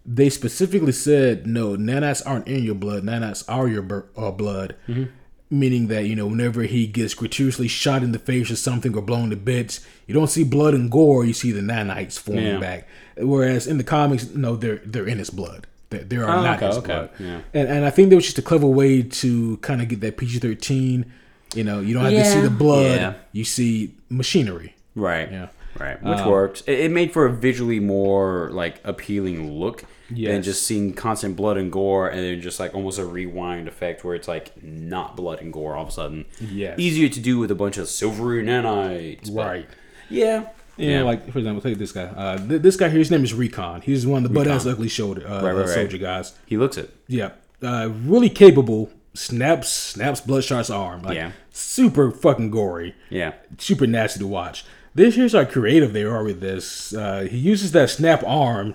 they specifically said, "No, nanites aren't in your blood. Nanites are your uh, blood." Mm-hmm. Meaning that you know, whenever he gets gratuitously shot in the face or something or blown to bits, you don't see blood and gore. You see the nanites forming Yeah. back. Whereas in the comics, no, they're they're in his blood. They, they are Oh, not okay, his okay, blood. yeah. And and I think that was just a clever way to kind of get that PG thirteen. You know, you don't have to see the blood. Yeah. You see machinery. Right. Yeah. Right. Um, which works. It, it made for a visually more like appealing look than Yes. just seeing constant blood and gore and then just like almost a rewind effect where it's like not blood and gore all of a sudden. Yeah. Easier to do with a bunch of silvery nanites. Right. Yeah. Yeah, like for example, take this guy. Uh, th- this guy here, his name is Recon. He's one of the butt ass ugly shoulder uh, Right, right, right. soldier guys. He looks it. Yeah, uh, really capable. Snaps snaps Bloodshot's arm. Like, Yeah. super fucking gory. Yeah. Super nasty to watch. This here's how creative they are with this. Uh, he uses that snap arm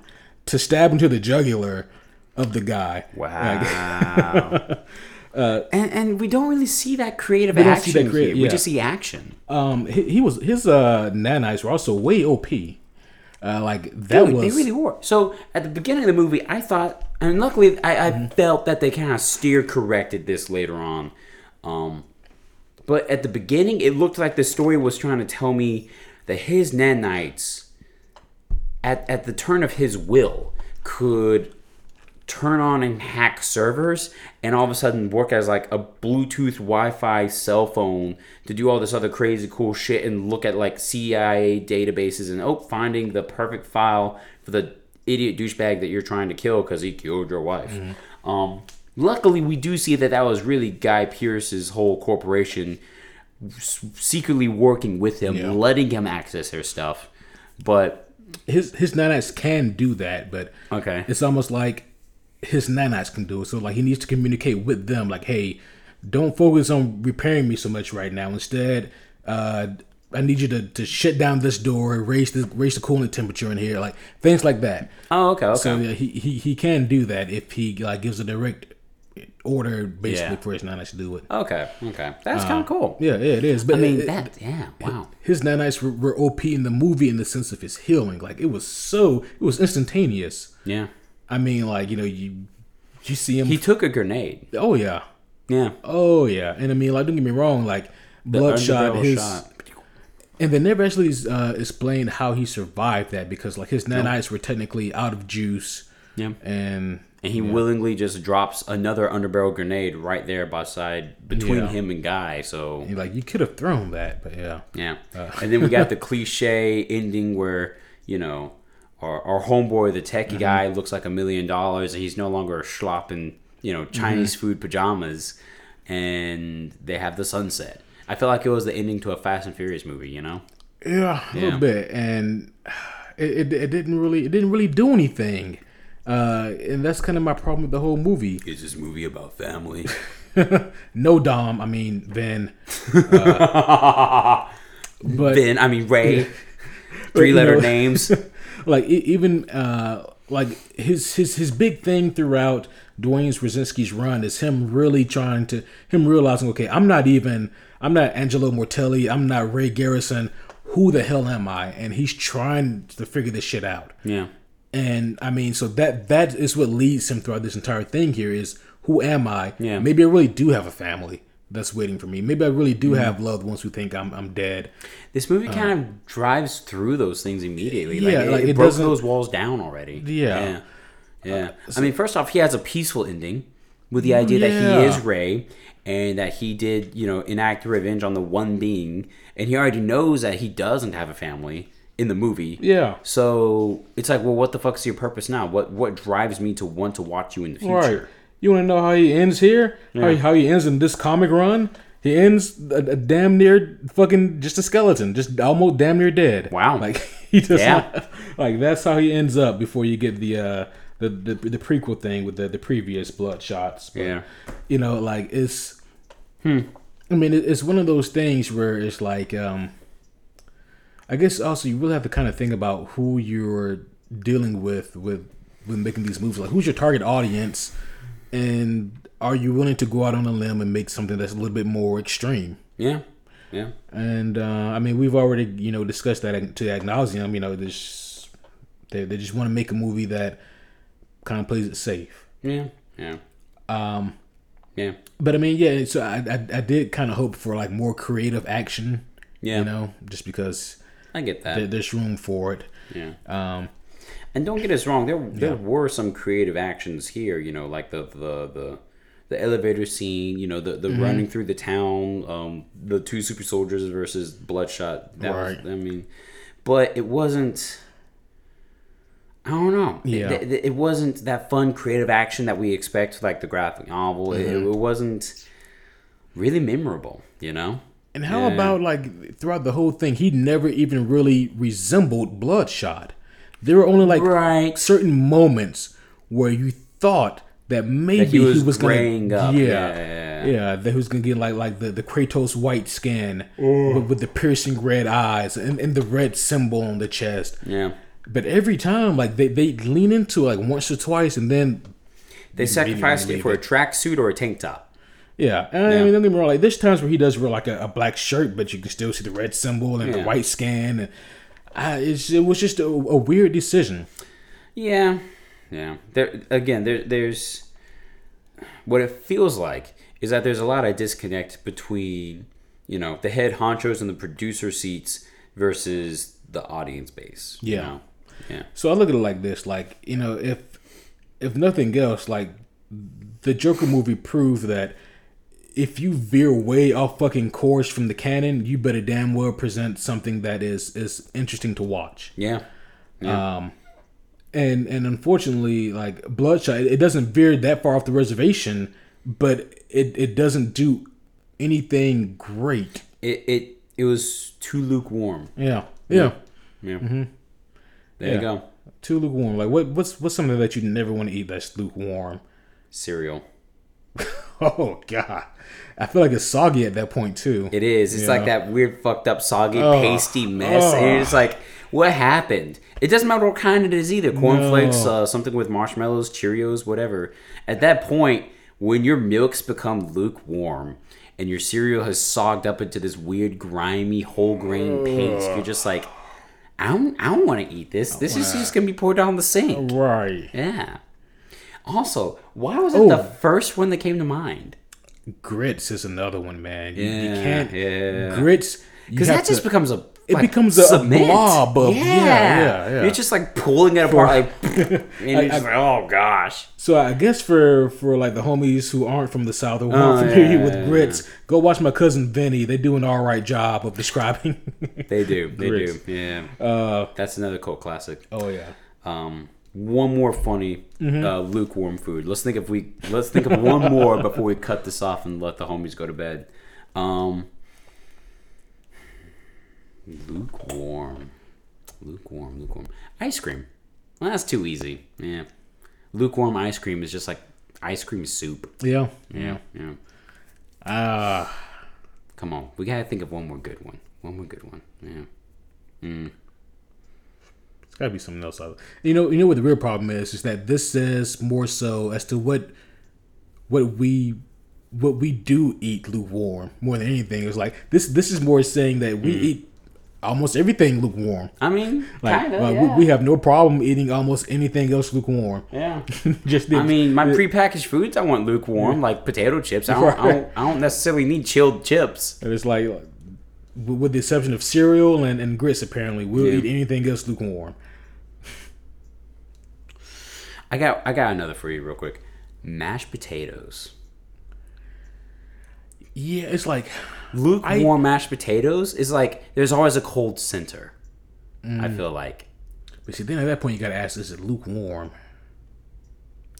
to stab into the jugular of the guy. Wow. *laughs* and and we don't really see that creative action that creative- here. We just see action. Um, he, he was his uh nanites were also way OP. Uh, like that Dude, was they really were. So at the beginning of the movie, I thought, and luckily, I, I Mm-hmm. felt that they kind of steer corrected this later on. Um, but at the beginning, it looked like the story was trying to tell me that his nanites, at at the turn of his will, could turn on and hack servers and all of a sudden work as like a Bluetooth Wi-Fi cell phone to do all this other crazy cool shit and look at like CIA databases and oh finding the perfect file for the idiot douchebag that you're trying to kill because he killed your wife. Mm-hmm. Um, luckily, we do see that that was really Guy Pearce's whole corporation secretly working with him, yeah. letting him access their stuff. But his his nanites can do that, but okay, it's almost like his nanites can do it. So like he needs to communicate with them, like, hey, don't focus on repairing me so much right now. Instead, uh, I need you to, to shut down this door, raise the raise the cooling temperature in here, like things like that. Oh, okay, okay. So yeah, he, he he can do that if he like gives a direct order basically yeah. for his nanites to do it. Okay, okay, that's uh, kind of cool. Yeah, yeah, it is. But I mean, it, that yeah, wow. His nanites were, were OP in the movie in the sense of his healing. Like it was so, it was instantaneous. Yeah. I mean, like you know, you you see him. He took a grenade. Oh yeah. Yeah. Oh yeah, and I mean, like don't get me wrong, like Bloodshot, his. Shot. And they never actually uh, explained how he survived that because like his nanites were technically out of juice. Yeah. And and he yeah. willingly just drops another underbarrel grenade right there by side between yeah. him and Guy. So You're like you could have thrown that, but yeah, yeah. Uh. and then we got the cliche ending where you know our, our homeboy, the techie mm-hmm. guy, looks like a million dollars, and he's no longer a schlop in you know Chinese mm-hmm. food pajamas, and they have the sunset. I feel like it was the ending to a Fast and Furious movie. You know? Yeah, a yeah. little bit, and it, it, it didn't really it didn't really do anything. Uh, and that's kind of my problem with the whole movie. Is this movie about family? *laughs* no, Dom. I mean Ben. Uh, *laughs* but Ben. I mean Ray. *laughs* Three letter know, names. like even uh, like his his his big thing throughout Duane Swierczynski's run is him really trying to him realizing, okay, I'm not even I'm not Angelo Mortelli, I'm not Ray Garrison. Who the hell am I? And he's trying to figure this shit out. Yeah. And I mean, so that that is what leads him throughout this entire thing. Here is who am I? Yeah. Maybe I really do have a family that's waiting for me. Maybe I really do mm-hmm. have loved ones who think I'm I'm dead. This movie uh, kind of drives through those things immediately. Like, yeah, it, like it, it broke those walls down already. Yeah. Yeah. yeah. Uh, so, I mean, first off, he has a peaceful ending with the idea yeah. that he is Ray and that he did, you know, enact revenge on the one being, and he already knows that he doesn't have a family in the movie. Yeah. So it's like, well, what the fuck is your purpose now? What what drives me to want to watch you in the future? Right. You want to know how he ends here? Yeah. How, he, how he ends in this comic run? He ends a, a, damn near fucking just a skeleton, just almost damn near dead. Wow. *laughs* Like he just yeah. *laughs* like that's how he ends up before you get the uh the the, the prequel thing with the the previous blood shots. But, yeah. You know, like it's hmm. I mean, it's one of those things where it's like um I guess also you really have to kind of think about who you're dealing with with when making these movies. Like, who's your target audience, and are you willing to go out on a limb and make something that's a little bit more extreme? Yeah, yeah. And uh, I mean, we've already you know discussed that to ad nauseum. You know, this they they just want to make a movie that kind of plays it safe. Yeah, yeah. Um, yeah. But I mean, yeah. So I I, I did kind of hope for like more creative action. Yeah. You know, just because I get that. there's room for it. Yeah. Um, and don't get us wrong. There there yeah. were some creative actions here. You know, like the the the the elevator scene, you know, the the mm-hmm. running through the town, um, the two super soldiers versus Bloodshot. That right. Was, I mean, but it wasn't. I don't know. Yeah. It, it, it, wasn't that fun creative action that we expect, like the graphic novel. Mm-hmm. It, it, wasn't really memorable, you know. And how yeah. about like throughout the whole thing, he never even really resembled Bloodshot. There were only like right. certain moments where you thought that maybe that he was, he was gonna, up. Yeah, yeah, yeah, yeah, that he was gonna get like like the, the Kratos white skin with, with, the piercing red eyes and, and the red symbol on the chest. Yeah. But every time, like they, they lean into like once or twice, and then they sacrificed it for it. a tracksuit or a tank top. Yeah, and yeah. I mean, don't get me wrong. Like there's times where he does wear like a, a black shirt, but you can still see the red symbol and yeah. the white skin, and uh, it was just a, a, weird decision. Yeah, yeah. There again, there there's what it feels like is that there's a lot of disconnect between you know the head honchos and the producer seats versus the audience base. Yeah, you know? yeah. So I look at it like this: like you know, if if nothing else, like the Joker movie proved that if you veer way off fucking course from the canon, you better damn well present something that is is interesting to watch. Yeah. yeah. Um, and and unfortunately, like Bloodshot, it doesn't veer that far off the reservation, but it it doesn't do anything great. It it it was too lukewarm. Yeah. Yeah. Yeah. Mm-hmm. There yeah. you go. Too lukewarm. Like what what's what's something that you never want to eat that's lukewarm? Cereal. *laughs* *laughs* oh god. I feel like it's soggy at that point too. It is. It's like that weird fucked up soggy oh. pasty mess. Oh. And you're just like, what happened? It doesn't matter what kind it is either. Cornflakes, no. uh, something with marshmallows, Cheerios, whatever. At that point, when your milks become lukewarm and your cereal has sogged up into this weird, grimy, whole grain paste, you're just like, I don't, I don't want to eat this. This is just gonna be poured down the sink. Right. Yeah. Also, why was it oh. the first one that came to mind? Grits is another one, man. You, yeah, you can't. Yeah. Grits. Because that just to, becomes a it like becomes a, a, blob of yeah. yeah, yeah, yeah. You're just like pulling it apart, like, *laughs* and you're just like, oh gosh. So I guess for for like the homies who aren't from the south or aren't oh, familiar yeah, with grits, go watch my cousin Vinny. They do an all right job of describing. they do, they do, *laughs* yeah. Uh, That's another cult classic. Oh yeah. Um, one more funny mm-hmm. uh, lukewarm food. Let's think if we let's think of one more before we cut this off and let the homies go to bed. Um, Lukewarm. Lukewarm, lukewarm. Ice cream. Well, that's too easy. Yeah. Lukewarm ice cream is just like ice cream soup. Yeah. Yeah. Yeah. Ah. Uh, Come on. We gotta think of one more good one. One more good one. Yeah. Mm. Gotta be something else. You know, you know what the real problem is? Is that this says more so as to what what we what we do eat lukewarm more than anything. It's like this this is more saying that we mm. eat almost everything lukewarm. I mean, like, kinda, like yeah. we, we, have no problem eating almost anything else lukewarm. Yeah, *laughs* just I mean, my prepackaged foods I want lukewarm, yeah. like potato chips. I don't, right. I don't, I don't, necessarily need chilled chips. And it's like, with the exception of cereal and, and grits, apparently we'll yeah. eat anything else lukewarm. I got I got another for you real quick. Mashed potatoes. Yeah, it's like lukewarm I, mashed potatoes is like there's always a cold center. Mm. I feel like. But see, then at that point you gotta ask, is it lukewarm?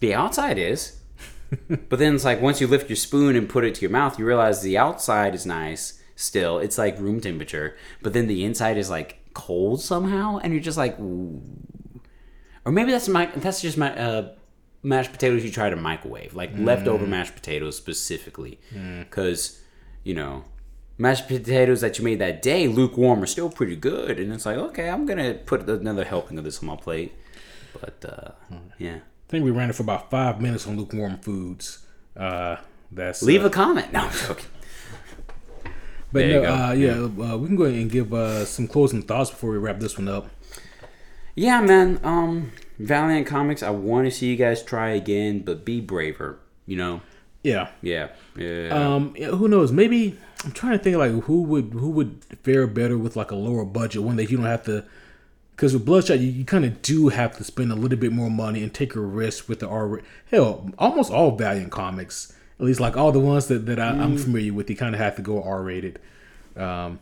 The outside is, but then it's like once you lift your spoon and put it to your mouth, you realize the outside is nice. Still, it's like room temperature, but then the inside is like cold somehow, and you're just like, Ooh. Or maybe that's my that's just my uh, mashed potatoes you try to microwave, like mm. leftover mashed potatoes specifically, because mm. you know mashed potatoes that you made that day, lukewarm, are still pretty good. And it's like, okay, I'm gonna put another helping of this on my plate. But uh, hmm. yeah, I think we ran it for about five minutes on lukewarm foods. Uh, that's leave uh, a comment. No, I'm joking. But no, uh, yeah, uh, we can go ahead and give uh, some closing thoughts before we wrap this one up. Yeah, man. Um, Valiant Comics. I want to see you guys try again, but be braver. You know. Yeah. Yeah. Yeah. Um. Who knows? Maybe I'm trying to think like who would who would fare better with like a lower budget one that you don't have to. Because with Bloodshot, you, you kind of do have to spend a little bit more money and take a risk with the R. Hell, almost all Valiant comics, at least like all the ones that, that I, am mm. familiar with, you kind of have to go R rated. Um,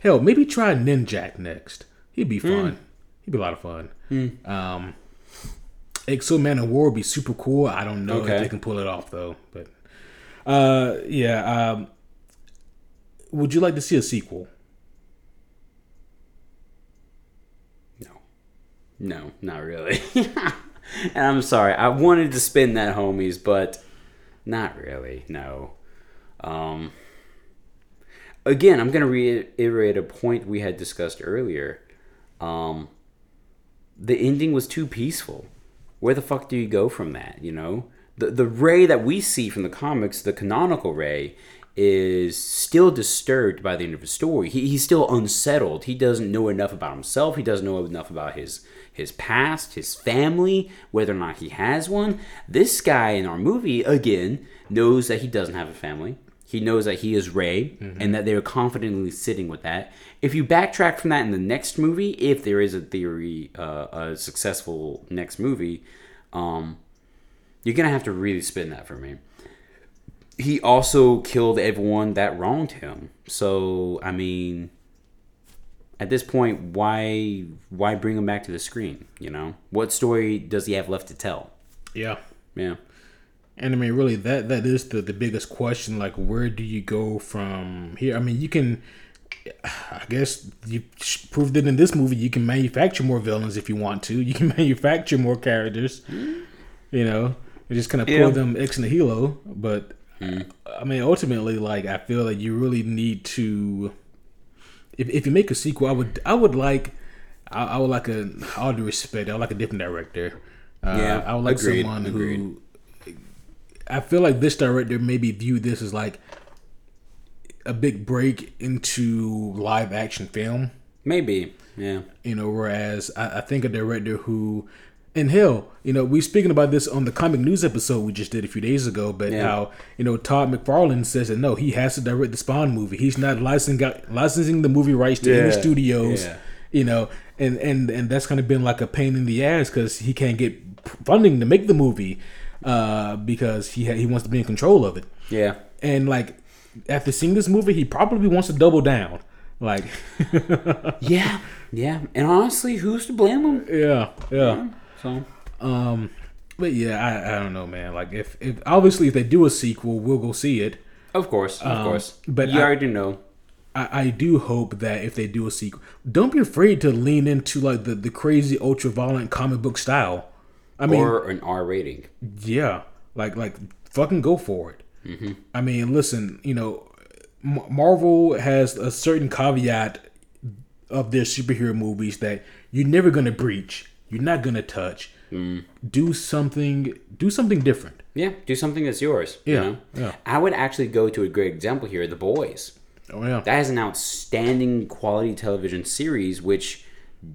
hell, maybe try Ninjak next. He'd be fun. Mm. He'd be a lot of fun. Mm. Um, of War would be super cool. I don't know okay. if they can pull it off though. But uh, yeah. Um, would you like to see a sequel? No. No, not really. *laughs* and I'm sorry. I wanted to spin that homies, but not really. No. Um again, I'm going to reiterate a point we had discussed earlier. Um the ending was too peaceful. Where the fuck do you go from that, you know? The the Ray that we see from the comics, the canonical Ray, is still disturbed by the end of the story. He, he's still unsettled. He doesn't know enough about himself. He doesn't know enough about his his past, his family, whether or not he has one. This guy in our movie again knows that he doesn't have a family. He knows that he is Ray mm-hmm. and that they're confidently sitting with that. If you backtrack from that in the next movie, if there is a theory, uh, a successful next movie, um, You're gonna have to really spin that for me. He also killed everyone that wronged him. So I mean, at this point, why why bring him back to the screen? You know, what story does he have left to tell? Yeah, yeah. And I mean, really, that that is the the biggest question. Like, where do you go from here? I mean, you can. I guess you proved it in this movie. You can manufacture more villains if you want to. You can *laughs* manufacture more characters. Mm. You know, you just kind of pull yeah. them ex nihilo. But mm. I mean, ultimately, like I feel like you really need to. If, if you make a sequel, I would I would like I, I would like a all due respect. I would like a different director. Uh, yeah, I would like agreed, someone agreed. who. I feel like this director maybe viewed this as like a big break into live action film. Maybe, yeah. You know, whereas I, I think a director who and hell, you know, we're speaking about this on the comic news episode we just did a few days ago, but yeah. how you know Todd McFarlane says that no, he has to direct the Spawn movie. He's not licensing licensing the movie rights to yeah. any studios. Yeah. You know, and and and that's kind of been like a pain in the ass because he can't get funding to make the movie uh, because he ha- he wants to be in control of it. Yeah, and like after seeing this movie, he probably wants to double down. Like, *laughs* yeah, yeah, and honestly, who's to blame him? Yeah, yeah. So, um, but yeah, I, I don't know, man. Like, if if obviously if they do a sequel, we'll go see it. Of course, of um, course. But you I, already know. I, I do hope that if they do a sequel, don't be afraid to lean into like the, the crazy ultra violent comic book style. I mean, or an R rating. Yeah, like like fucking go for it. Mm-hmm. I mean, listen, you know, Marvel has a certain caveat of their superhero movies that you're never gonna breach you're not gonna touch. Mm. Do something. Do something different. Yeah, do something that's yours. Yeah, you know? yeah. I would actually go to a great example here. The Boys. Oh yeah. That is an outstanding quality television series, which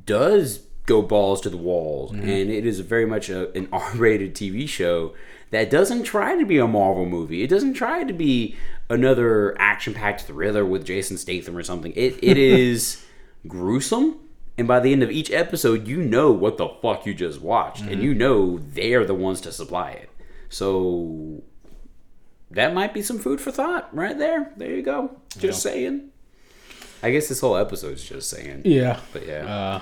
does go balls to the walls, mm-hmm. and it is very much a, an *laughs* R-rated TV show that doesn't try to be a Marvel movie. It doesn't try to be another action-packed thriller with Jason Statham or something. It it *laughs* is gruesome and by the end of each episode, you know what the fuck you just watched, mm-hmm. and you know they're the ones to supply it. So that might be some food for thought right there. There you go. Just yeah. saying. I guess this whole episode's just saying. Yeah. But yeah. Uh,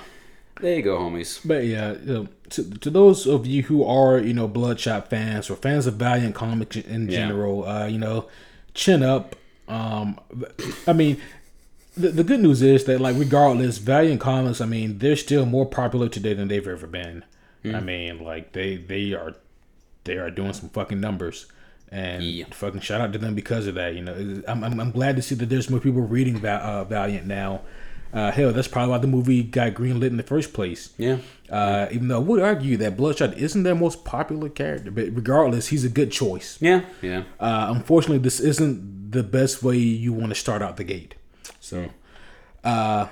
there you go, homies. But yeah, you know, to, to those of you who are, you know, Bloodshot fans or fans of Valiant comics in general, yeah. uh, you know, chin up. Um, I mean, the, the good news is that like regardless, Valiant Comics, I mean, they're still more popular today than they've ever been. Mm. I mean, like they they are they are doing some fucking numbers. And yeah. fucking shout out to them because of that. You know, I'm, I'm, I'm glad to see that there's more people reading Val, uh, Valiant now. Uh, hell, that's probably why the movie got greenlit in the first place. Yeah. Uh, even though I would argue that Bloodshot isn't their most popular character, but regardless, he's a good choice. Yeah. Yeah. Uh, unfortunately, this isn't the best way you want to start out the gate. So, uh,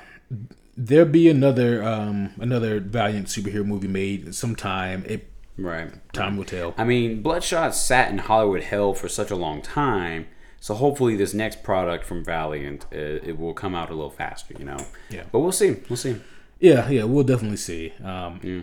there'll be another um another Valiant superhero movie made sometime. It right time will tell. I mean, Bloodshot sat in Hollywood hell for such a long time. So hopefully, this next product from Valiant it, it will come out a little faster, you know. Yeah. But we'll see. We'll see. Yeah, yeah, we'll definitely see. Um, yeah.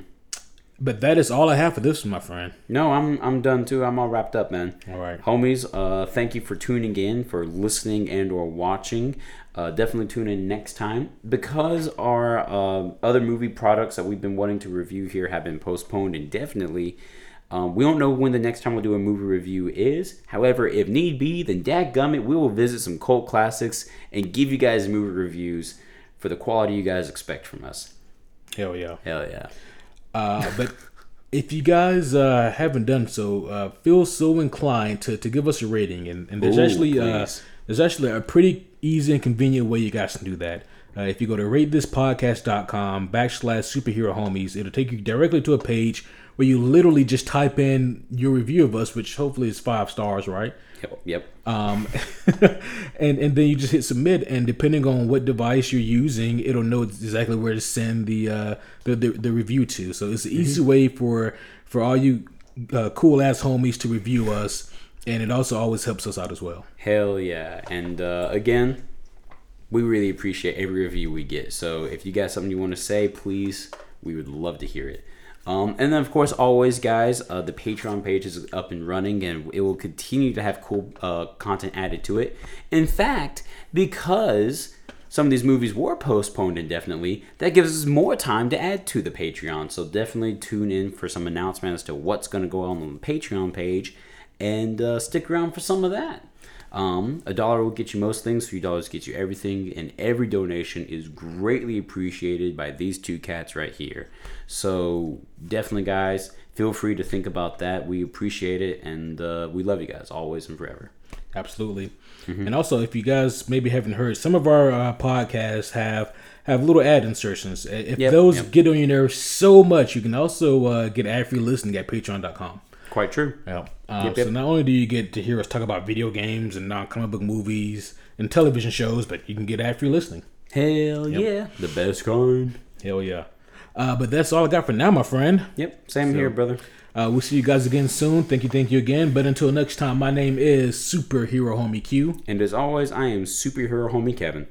But that is all I have for this, my friend. No, I'm I'm done too. I'm all wrapped up, man. All right, homies. Uh, thank you for tuning in, for listening and or watching. Uh, definitely tune in next time because our uh, other movie products that we've been wanting to review here have been postponed indefinitely. Um, we don't know when the next time we'll do a movie review is. However, if need be, then dadgummit, we will visit some cult classics and give you guys movie reviews for the quality you guys expect from us. Hell yeah. Hell yeah. Uh, but if you guys uh, haven't done so, uh, feel so inclined to, to give us a rating, and, and there's Ooh, actually uh, there's actually a pretty easy and convenient way you guys can do that. Uh, if you go to ratethispodcast.com backslash superhero homies, it'll take you directly to a page where you literally just type in your review of us, which hopefully is five stars, right? Yep. yep. Um, *laughs* and and then you just hit submit, and depending on what device you're using, it'll know exactly where to send the uh, the, the, the review to. So it's an easy mm-hmm. way for for all you uh, cool ass homies to review us, and it also always helps us out as well. Hell yeah! And uh, again, we really appreciate every review we get. So if you got something you want to say, please, we would love to hear it. Um, and then, of course, always, guys, uh, the Patreon page is up and running, and it will continue to have cool uh, content added to it. In fact, because some of these movies were postponed indefinitely, that gives us more time to add to the Patreon. So definitely tune in for some announcement as to what's going to go on on the Patreon page, and uh, stick around for some of that. Um, a dollar will get you most things, three dollars gets you everything, and every donation is greatly appreciated by these two cats right here. So definitely, guys, feel free to think about that. We appreciate it, and uh, we love you guys always and forever. Absolutely. Mm-hmm. And also, if you guys maybe haven't heard, some of our uh, podcasts have have little ad insertions. If yep, those yep. get on your nerves so much, you can also uh, get ad free listening at Patreon.com. Quite true. Yeah. Um, yep, yep. So not only do you get to hear us talk about video games and non-comic book movies and television shows, but you can get ad-free listening. Hell yep. yeah, the best kind. Hell yeah. Uh, but that's all I got for now, my friend. Yep, same so, here, brother. Uh, we'll see you guys again soon. Thank you, thank you again. But until next time, my name is Superhero Homie Q. And as always, I am Superhero Homie Kevin.